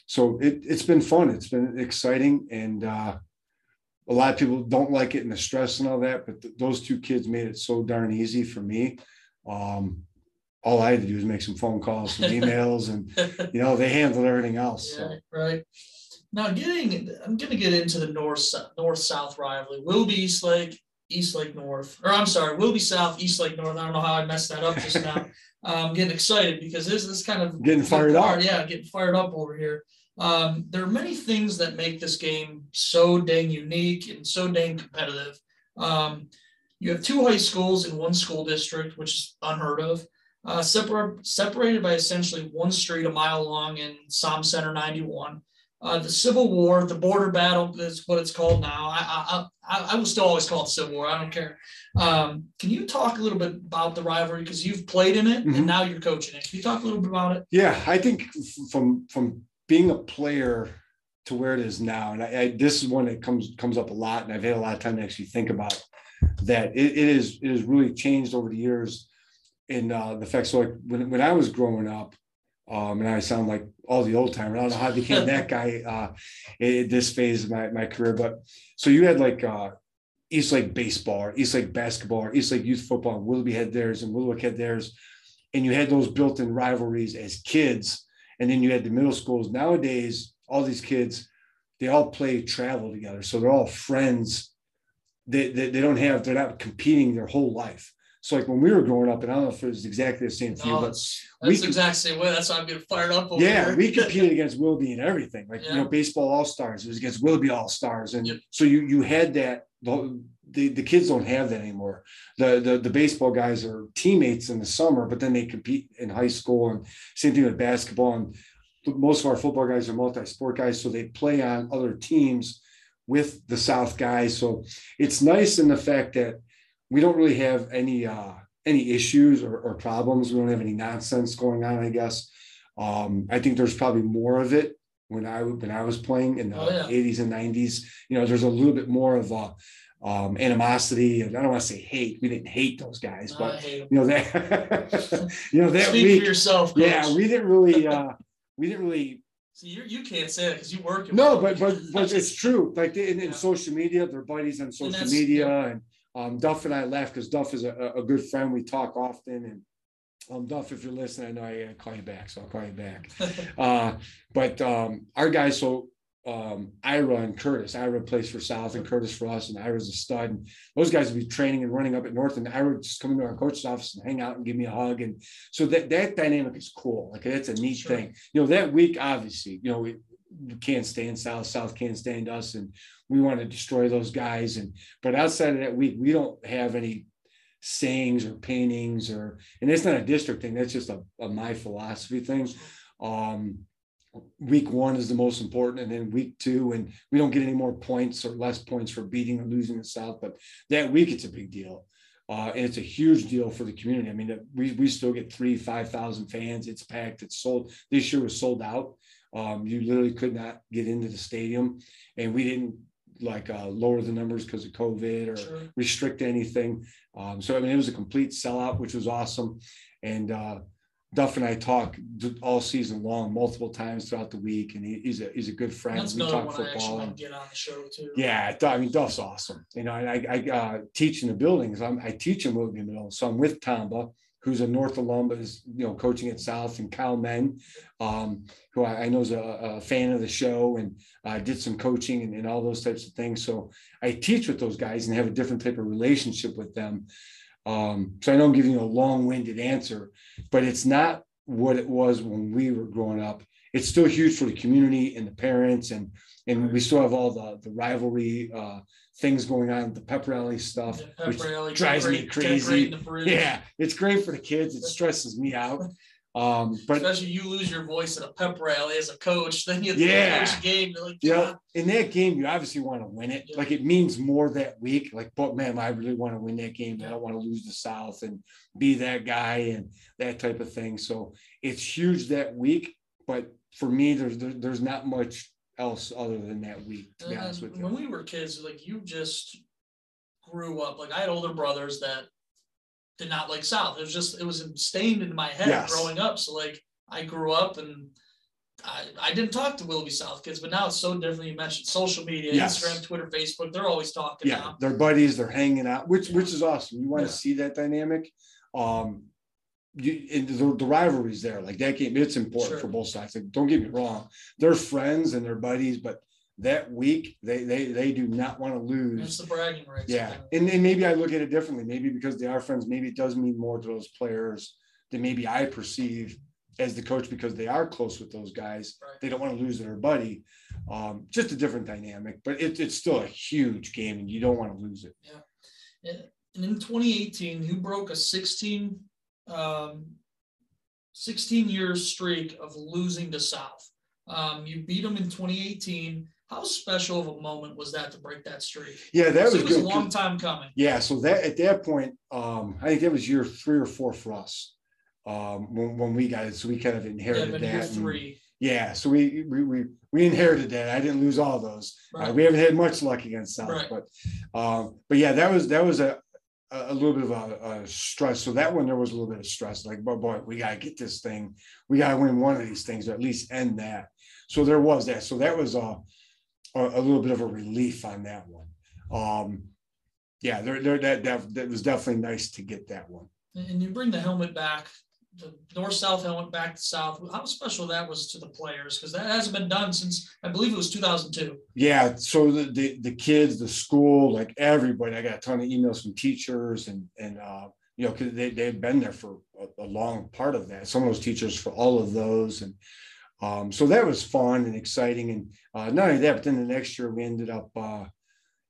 so it, it's been fun. It's been exciting. And uh, a lot of people don't like it and the stress and all that, but th- those two kids made it so darn easy for me. Um, all I had to do was make some phone calls, some emails, and you know, they handled everything else. So. Right. Now getting, I'm gonna get into the north, north south rivalry. Willoughby Eastlake, East Lake North, or I'm sorry, Willoughby South, Eastlake North. I don't know how I messed that up just now. I'm getting excited because this is kind of Getting fired the up. Yeah, getting fired up over here. Um, there are many things that make this game so dang unique and so dang competitive. Um, you have two high schools in one school district, which is unheard of. Uh, separ- separated by essentially one street a mile long in Som Center 91. Uh, the Civil War, the border battle is what it's called now. I, I, I, I will still always call it Civil War. I don't care. Um, can you talk a little bit about the rivalry because you've played in it Mhm. and now you're coaching it? Can you talk a little bit about it? Yeah, I think from from being a player to where it is now, and I, I this is one that comes comes up a lot, and I've had a lot of time to actually think about that. It, it is it has really changed over the years, And uh, the fact. So like when when I was growing up, um, and I sound like all the old timers. I don't know how I became that guy uh, at this phase of my my career, but so you had like. Uh, Eastlake baseball, or Eastlake basketball, or Eastlake youth football. and Willoughby had theirs, and Willoughby had theirs and you had those built-in rivalries as kids and then you had the middle schools nowadays all these kids they all play travel together so they're all friends they, they, they don't have they're not competing their whole life so like when we were growing up and i don't know if it was exactly the same for you but that's, we that's the exact same way. That's why I'm getting fired up over yeah, we competed against Willoughby and everything. Like you know, baseball all stars. It was against Willoughby all stars, and Yep. so you you had that. The, the the kids don't have that anymore. The, the the baseball guys are teammates in the summer, but then they compete in high school, and same thing with basketball. And most of our football guys are multi-sport guys, so they play on other teams with the South guys. So it's nice in the fact that we don't really have any uh, any issues or, or problems. We don't have any nonsense going on. I guess. Um, I think there's probably more of it when I when I was playing in the Oh, yeah. 80s and 90s. You know, there's a little bit more of a um, animosity, and I don't want to say hate. We didn't hate those guys, but you know that you know that Speak week. for yourself. Coach. Yeah, we didn't really. uh We didn't really See, you you can't say that because you work. no, but but but it's true. Like they, in, in Yeah. social media, they're buddies on social media, and um, Duff and I laugh because Duff is a, a good friend. We talk often, and um, Duff, if you're listening, I know I gotta call you back, so I'll call you back. Uh, but um, our guys, so um, Ira and Curtis, Ira plays for South and Curtis for us, and Ira's a stud. And those guys would be training and running up at North, and Ira would just come into our coach's office and hang out and give me a hug. And so that that dynamic is cool. Like that's a neat Sure. thing. You know, that week, obviously, you know, we, can't stand South, South can't stand us, and we want to destroy those guys. And but outside of that week, we don't have any sayings or paintings or and it's not a district thing. That's just a, a my philosophy thing. Um, week one is the most important, and then week two, and we don't get any more points or less points for beating or losing the South. But that week, it's a big deal. Uh, and it's a huge deal for the community. I mean, we, we still get three, 5,000 fans. It's packed. It's sold. This year was sold out. Um, you literally could not get into the stadium. And we didn't like uh, lower the numbers because of COVID or sure. restrict anything. Um, so, I mean, it was a complete sellout, which was awesome. And uh, Duff and I talk all season long, multiple times throughout the week, and he, he's a he's a good friend. That's we talk football. and, get on the show too. Yeah, I mean Duff's awesome. You know, and I, I uh, teach in the buildings. I'm, I teach in Willoughby Middle, so I'm with Tamba, who's a North alum, but is you know coaching at South, and Kyle Men, um, who I, I know is a, a, fan of the show and uh, did some coaching and, and all those types of things. So I teach with those guys and have a different type of relationship with them. Um, so I know I'm giving you a long-winded answer, but it's not what it was when we were growing up. It's still huge for the community and the parents, and and we still have all the the rivalry uh, things going on, the pep rally stuff, pep which rally, drives me crazy. Yeah, it's great for the kids. It stresses me out. Um, but especially you lose your voice at a pep rally as a coach, then you yeah, the game. Like, yeah, in that game, you obviously want to win it. Yeah. Like it means more that week. Like, but man, I really want to win that game. I don't want to lose the South and be that guy and that type of thing. So it's huge that week. But for me, there's there, there's not much else other than that week. To be honest with you, when we were kids, like you just grew up. Like I had older brothers that did not like South. It was just it was stained in my head yes. growing up. So like I grew up and I, I didn't talk to Willoughby South kids, but now it's so different. You mentioned social media, yes. Instagram, Twitter, Facebook. They're always talking. Yeah, now. they're buddies. They're hanging out, which which is awesome. You want yeah. to see that dynamic. Um, you, and the, the rivalry's there. Like that game, it's important sure. for both sides. Like, don't get me wrong, they're friends and they're buddies, but that week they they they do not want to lose. It's the bragging rights. Yeah, and, and maybe I look at it differently. Maybe because they are friends, maybe it does mean more to those players than maybe I perceive as the coach because they are close with those guys. Right. They don't want to lose their buddy. Um, just a different dynamic, but it, it's still a huge game, and you don't want to lose it. Yeah, and in 2018, you broke a 16 um, 16 year streak of losing to South. Um, you beat them in 2018 how special of a moment was that to break that streak? Yeah, that was, it was a long time coming. Yeah, so that at that point, um, I think that was year three or four for us um, when, when we got it. So we kind of inherited yeah, that. three. yeah, so we, we we we inherited that. I didn't lose all those. Uh, right. Uh, we haven't had much luck against South, right. but um, but yeah, that was that was a a little bit of a, a, stress. So that one there was a little bit of stress. Like, boy, boy, we gotta get this thing. We gotta win one of these things, or at least end that. So there was that. So that was a a, a little bit of a relief on that one. Um, yeah, there, there, that, that, that was definitely nice to get that one. And you bring the helmet back, the north south helmet back to south. How special that was to the players because that hasn't been done since I believe it was 2002. Yeah, so the, the, the kids, the school, like everybody, I got a ton of emails from teachers and and uh, you know because they they had been there for a, a long part of that. Some of those teachers for all of those and um, so that was fun and exciting. And uh, not only that, but then the next year we ended up, uh,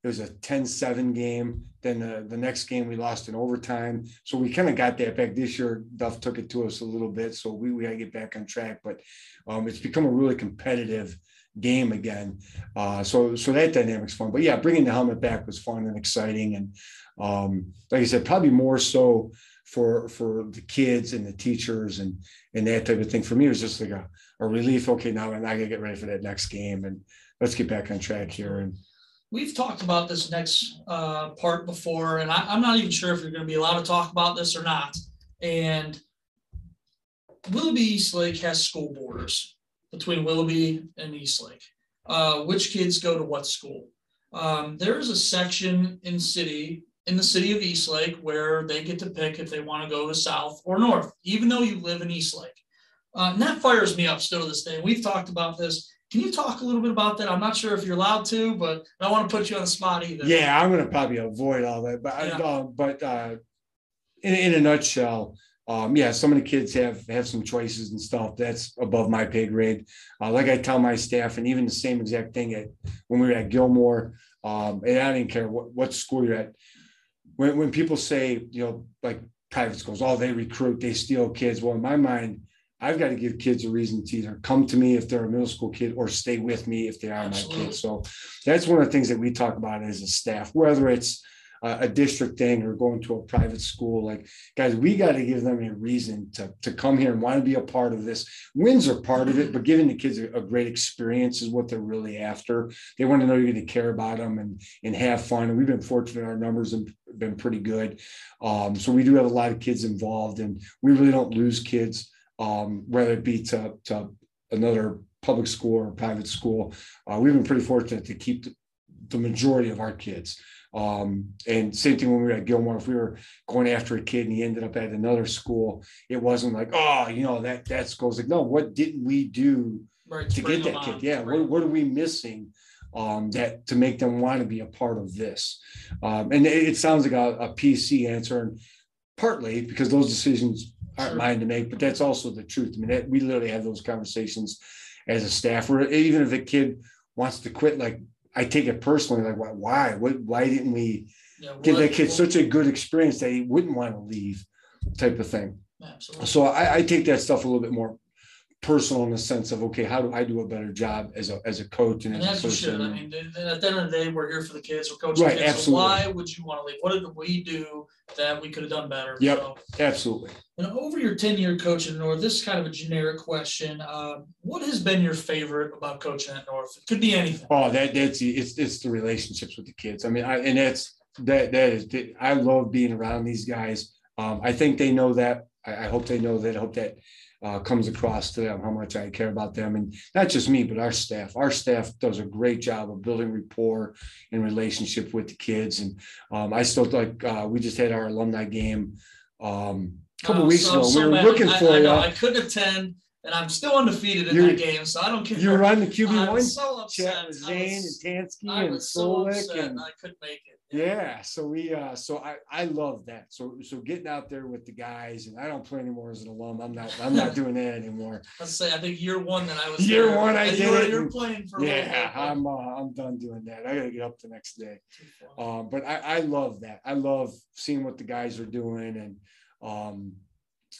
it was a 10 7 game. Then the, the next game we lost in overtime. So we kind of got that back this year. Duff took it to us a little bit. So we, we got to get back on track. But um, it's become a really competitive game again. Uh, so so that dynamic's fun. But yeah, bringing the helmet back was fun and exciting. And um, like I said, probably more so for for the kids and the teachers and and that type of thing. For me, it was just like a a relief. Okay, now I gotta get ready for that next game, and let's get back on track here. And we've talked about this next uh, part before, and I, am not even sure if you're going to be allowed to talk about this or not. And Willoughby Eastlake has school borders between Willoughby and Eastlake. Uh, which kids go to what school? Um, there is a section in city in the city of Eastlake where they get to pick if they want to go to south or north, even though you live in Eastlake. Uh, and that fires me up still to this day. We've talked about this. Can you talk a little bit about that? I'm not sure if you're allowed to, but I don't want to put you on the spot either. Yeah, I'm going to probably avoid all that. But yeah. uh, but uh, in, in a nutshell, um, yeah, some of the kids have have some choices and stuff that's above my pay grade. Uh, like I tell my staff, and even the same exact thing at when we were at Gilmore. Um, and I didn't care what, what school you're at. When when people say, you know, like private schools, oh, they recruit, they steal kids. Well, in my mind, I've got to give kids a reason to either come to me if they're a middle school kid or stay with me if they are Absolutely. my kids. So that's one of the things that we talk about as a staff, whether it's a, a district thing or going to a private school. Like, guys, we got to give them a reason to, to come here and want to be a part of this. Wins are part of it, but giving the kids a, a great experience is what they're really after. They want to know you're going to care about them and, and have fun. And we've been fortunate, our numbers have been pretty good. Um, so we do have a lot of kids involved, and we really don't lose kids um, whether it be to, to another public school or private school. Uh, we've been pretty fortunate to keep the, the majority of our kids. Um, and same thing when we were at Gilmore, if we were going after a kid and he ended up at another school, it wasn't like, oh, you know, that that school's like, no, what didn't we do Right, to get that kid? on, Yeah, what, what are we missing? Um, that to make them want to be a part of this. Um, and it, it sounds like a, a PC answer, and partly because those decisions aren't mine to make, but that's also the truth. I mean, that, we literally have those conversations as a staff, where even if a kid wants to quit, like I take it personally, like why, why, what, why didn't we Yeah, give that kid such a good experience that he wouldn't want to leave, type of thing. Absolutely. So I, I take that stuff a little bit more personal in the sense of okay, how do I do a better job as a as a coach and And as a should, I mean, at the end of the day, we're here for the kids, we're coaching Right, kids, so why would you wanna leave? What did we do that we could have done better? Yep. So, Absolutely. And over your ten-year coaching at North, this is kind of a generic question, uh, what has been your favorite about coaching at North? It could be anything. Oh, that that's it's it's the relationships with the kids. I mean, I and that's that that is I love being around these guys. Um, I think they know that. I, I hope they know that. I hope that uh, comes across to them how much I care about them, and not just me, but our staff. Our staff does a great job of building rapport and relationship with the kids. And um, I still like uh, we just had our alumni game um, a couple Uh, weeks so- ago. so we were looking I- for I you. know, I couldn't attend, and I'm still undefeated in You- that game, so I don't care. You were on the QB one so upset. chat with I Zane was- and Tansky I and was so upset, and I couldn't make it. Yeah, so we uh so I I love that. So so getting out there with the guys and I don't play anymore as an alum. I'm not I'm not doing that anymore. Let's say, I think year one that I was. Year there, one I did you were- it, You're playing for. Yeah, I'm uh, I'm done doing that. I gotta get up the next day. Um, but I, I love that. I love seeing what the guys are doing and um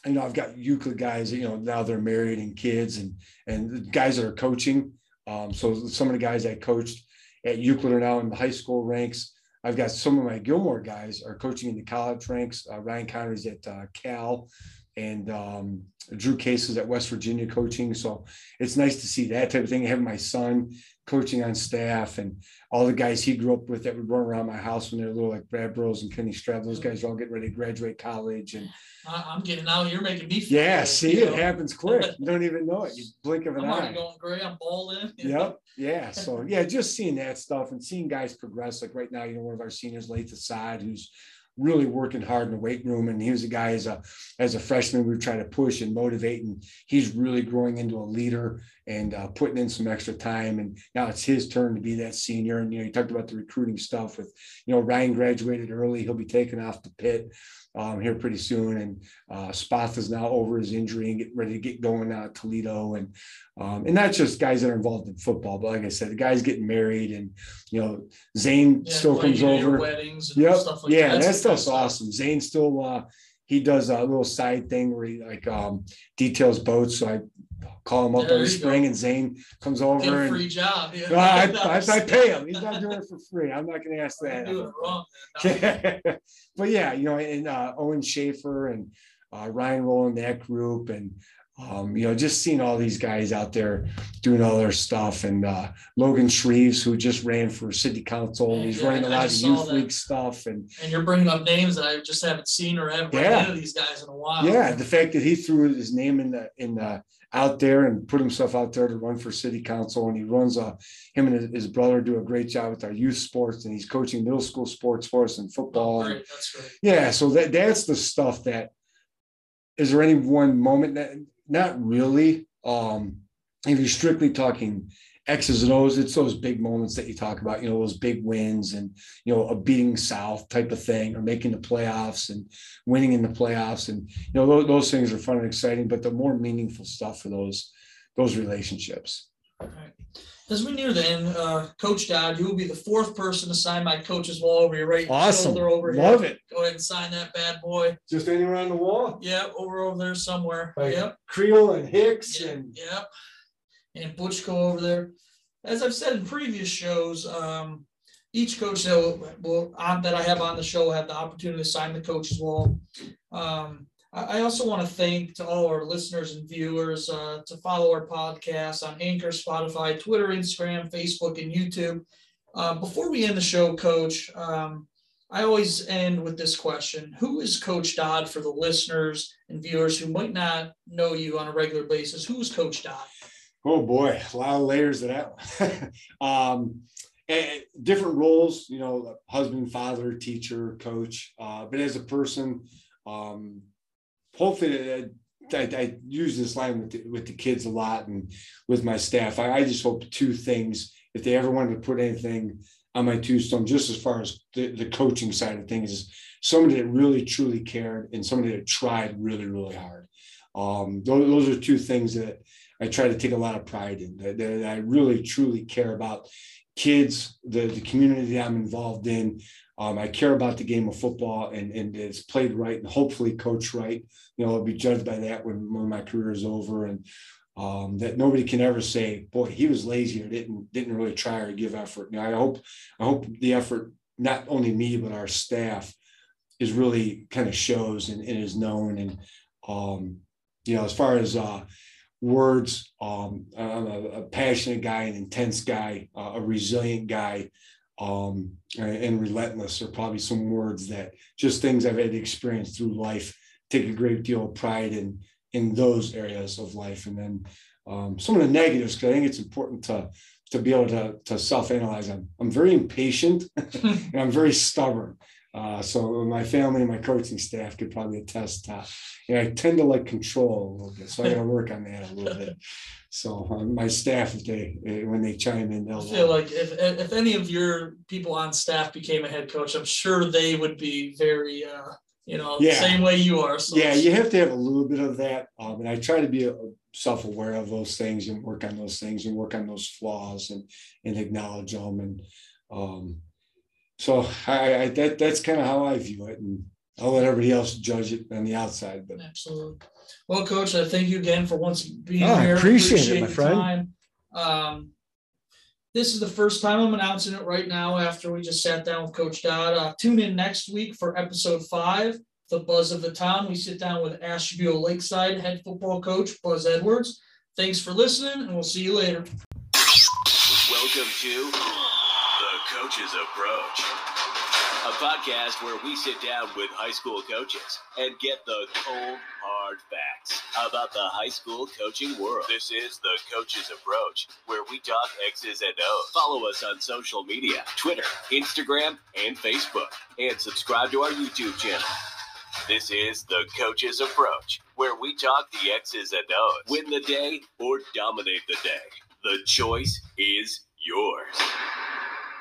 you know, I've got Euclid guys, you know, now they're married and kids and and the guys that are coaching. Um, so some of the guys I coached at Euclid are now in the high school ranks. I've got some of my Gilmore guys are coaching in the college ranks. Uh, Ryan Connery's at uh, Cal, and um, Drew Case is at West Virginia coaching. So it's nice to see that type of thing. I have my son coaching on staff, and all the guys he grew up with that would run around my house when they were little, like Brad Burrows and Kenny Stroud. Those guys are all getting ready to graduate college, and I'm getting now. You're making me. feel yeah, old, see, it know. happens quick. You don't even know it. You blink of an I'm eye. going gray. I'm balling. Yep. Yeah. So yeah, just seeing that stuff and seeing guys progress. Like right now, you know, one of our seniors, Lath Assad, who's really working hard in the weight room. And he was a guy as a as a freshman we were trying to push and motivate. And he's really growing into a leader and uh, putting in some extra time. And now it's his turn to be that senior. And you know, you talked about the recruiting stuff with, you know, Ryan graduated early. He'll be taken off the pit um, here pretty soon. And uh, Spoth is now over his injury and getting ready to get going now at Toledo. And um, and not just guys that are involved in football, but like I said, the guys getting married and you know Zane Yeah, still comes over. Weddings and Yep. stuff like yeah, that. that stuff's awesome. Zane still uh he does a little side thing where he like um details boats. So I call him up There every spring go. and Zane comes Get over a and free job. Yeah. I, I, I pay him. He's not doing it for free. I'm not gonna ask that. wrong. but yeah, you know, and uh, Owen Schaefer and uh, Ryan Rowland, that group, and um, you know, just seeing all these guys out there doing all their stuff, and uh, Logan Shreves, who just ran for city council, and he's Yeah, running a lot of youth that. league stuff, and And you're bringing up names that I just haven't seen or haven't Yeah. into these guys in a while. yeah, the fact that he threw his name in the in the out there and put himself out there to run for city council, and he runs a him and his, brother do a great job with our youth sports, and he's coaching middle school sports for us and football. Oh. That's great. Yeah, so that that's the stuff that is there any one moment that not really. Um if you're strictly talking X's and O's. It's those big moments that you talk about, you know, those big wins and, you know, a beating South type of thing or making the playoffs and winning in the playoffs. And, you know, those, those things are fun and exciting, but the more meaningful stuff for those, those relationships. All right. As we near the end, uh, Coach Dodd, you will be the fourth person to sign my coach's wall over your right Awesome. shoulder over here. Love it. Go ahead and sign that bad boy. Just anywhere on the wall. Yep, over over there somewhere. Like Yep. Creel and Hicks Yep, and yep. And Butchko over there. As I've said in previous shows, um, each coach that will, will on, that I have on the show will have the opportunity to sign the coach's wall. Um, I, also want to thank to all our listeners and viewers uh, to follow our podcast on Anchor, Spotify, Twitter, Instagram, Facebook, and YouTube. Uh, before we end the show, Coach, um, I always end with this question: Who is Coach Dodd for the listeners and viewers who might not know you on a regular basis? Who is Coach Dodd? Oh boy, a lot of layers to that um, and different roles, you know, husband, father, teacher, coach. Uh, but as a person, um, hopefully, I, I, I use this line with the, with the kids a lot and with my staff. I, I just hope two things. If they ever wanted to put anything on my tombstone, just as far as the, the coaching side of things, is somebody that really truly cared and somebody that tried really, really hard. Um, those, those are two things that I try to take a lot of pride in that, that I really truly care about kids, the, the community that I'm involved in. Um, I care about the game of football and, and it's played right and hopefully coached right. You know, I'll be judged by that when, when my career is over and um, that nobody can ever say, boy, he was lazy or didn't didn't really try or give effort. Know, I hope I hope the effort, not only me, but our staff is really kind of shows and, and is known. And um, you know, as far as uh words. Um, I'm a, a passionate guy, an intense guy, uh, a resilient guy, um, and, relentless are probably some words that just things I've had to experience through life. Take a great deal of pride in in those areas of life, and then um, some of the negatives because I think it's important to to be able to to self analyze. I'm I'm very impatient and I'm very stubborn. Uh, so my family and my coaching staff could probably attest to. You know, I tend to like control a little bit, so I got to work on that a little bit. So um, my staff, if they eh, when they chime in, they'll. feel like if if any of your people on staff became a head coach, I'm sure they would be very, uh, you know, Yeah. same way you are. So yeah, you have to have a little bit of that, um, and I try to be uh, self-aware of those things and work on those things and work on those flaws and and acknowledge them and um, so I, I that that's kind of how I view it, and I'll let everybody else judge it on the outside, but. Absolutely. Well, coach, I thank you again for once being Oh, I here. appreciate it, my friend. time. Um, this is the first time I'm announcing it right now after we just sat down with Coach Dodd. Uh, tune in next week for episode five, The Buzz of the Town. We sit down with Ashtabula Lakeside head football coach Buzz Edwards. Thanks for listening, and we'll see you later. Welcome to The Coach's Approach, a podcast where we sit down with high school coaches and get the cold, hard facts about the high school coaching world. This is The Coach's Approach, where we talk X's and O's. Follow us on social media Twitter, Instagram, and Facebook, and subscribe to our YouTube channel. This is The Coach's Approach, where we talk the X's and O's. Win the day or dominate the day. The choice is yours.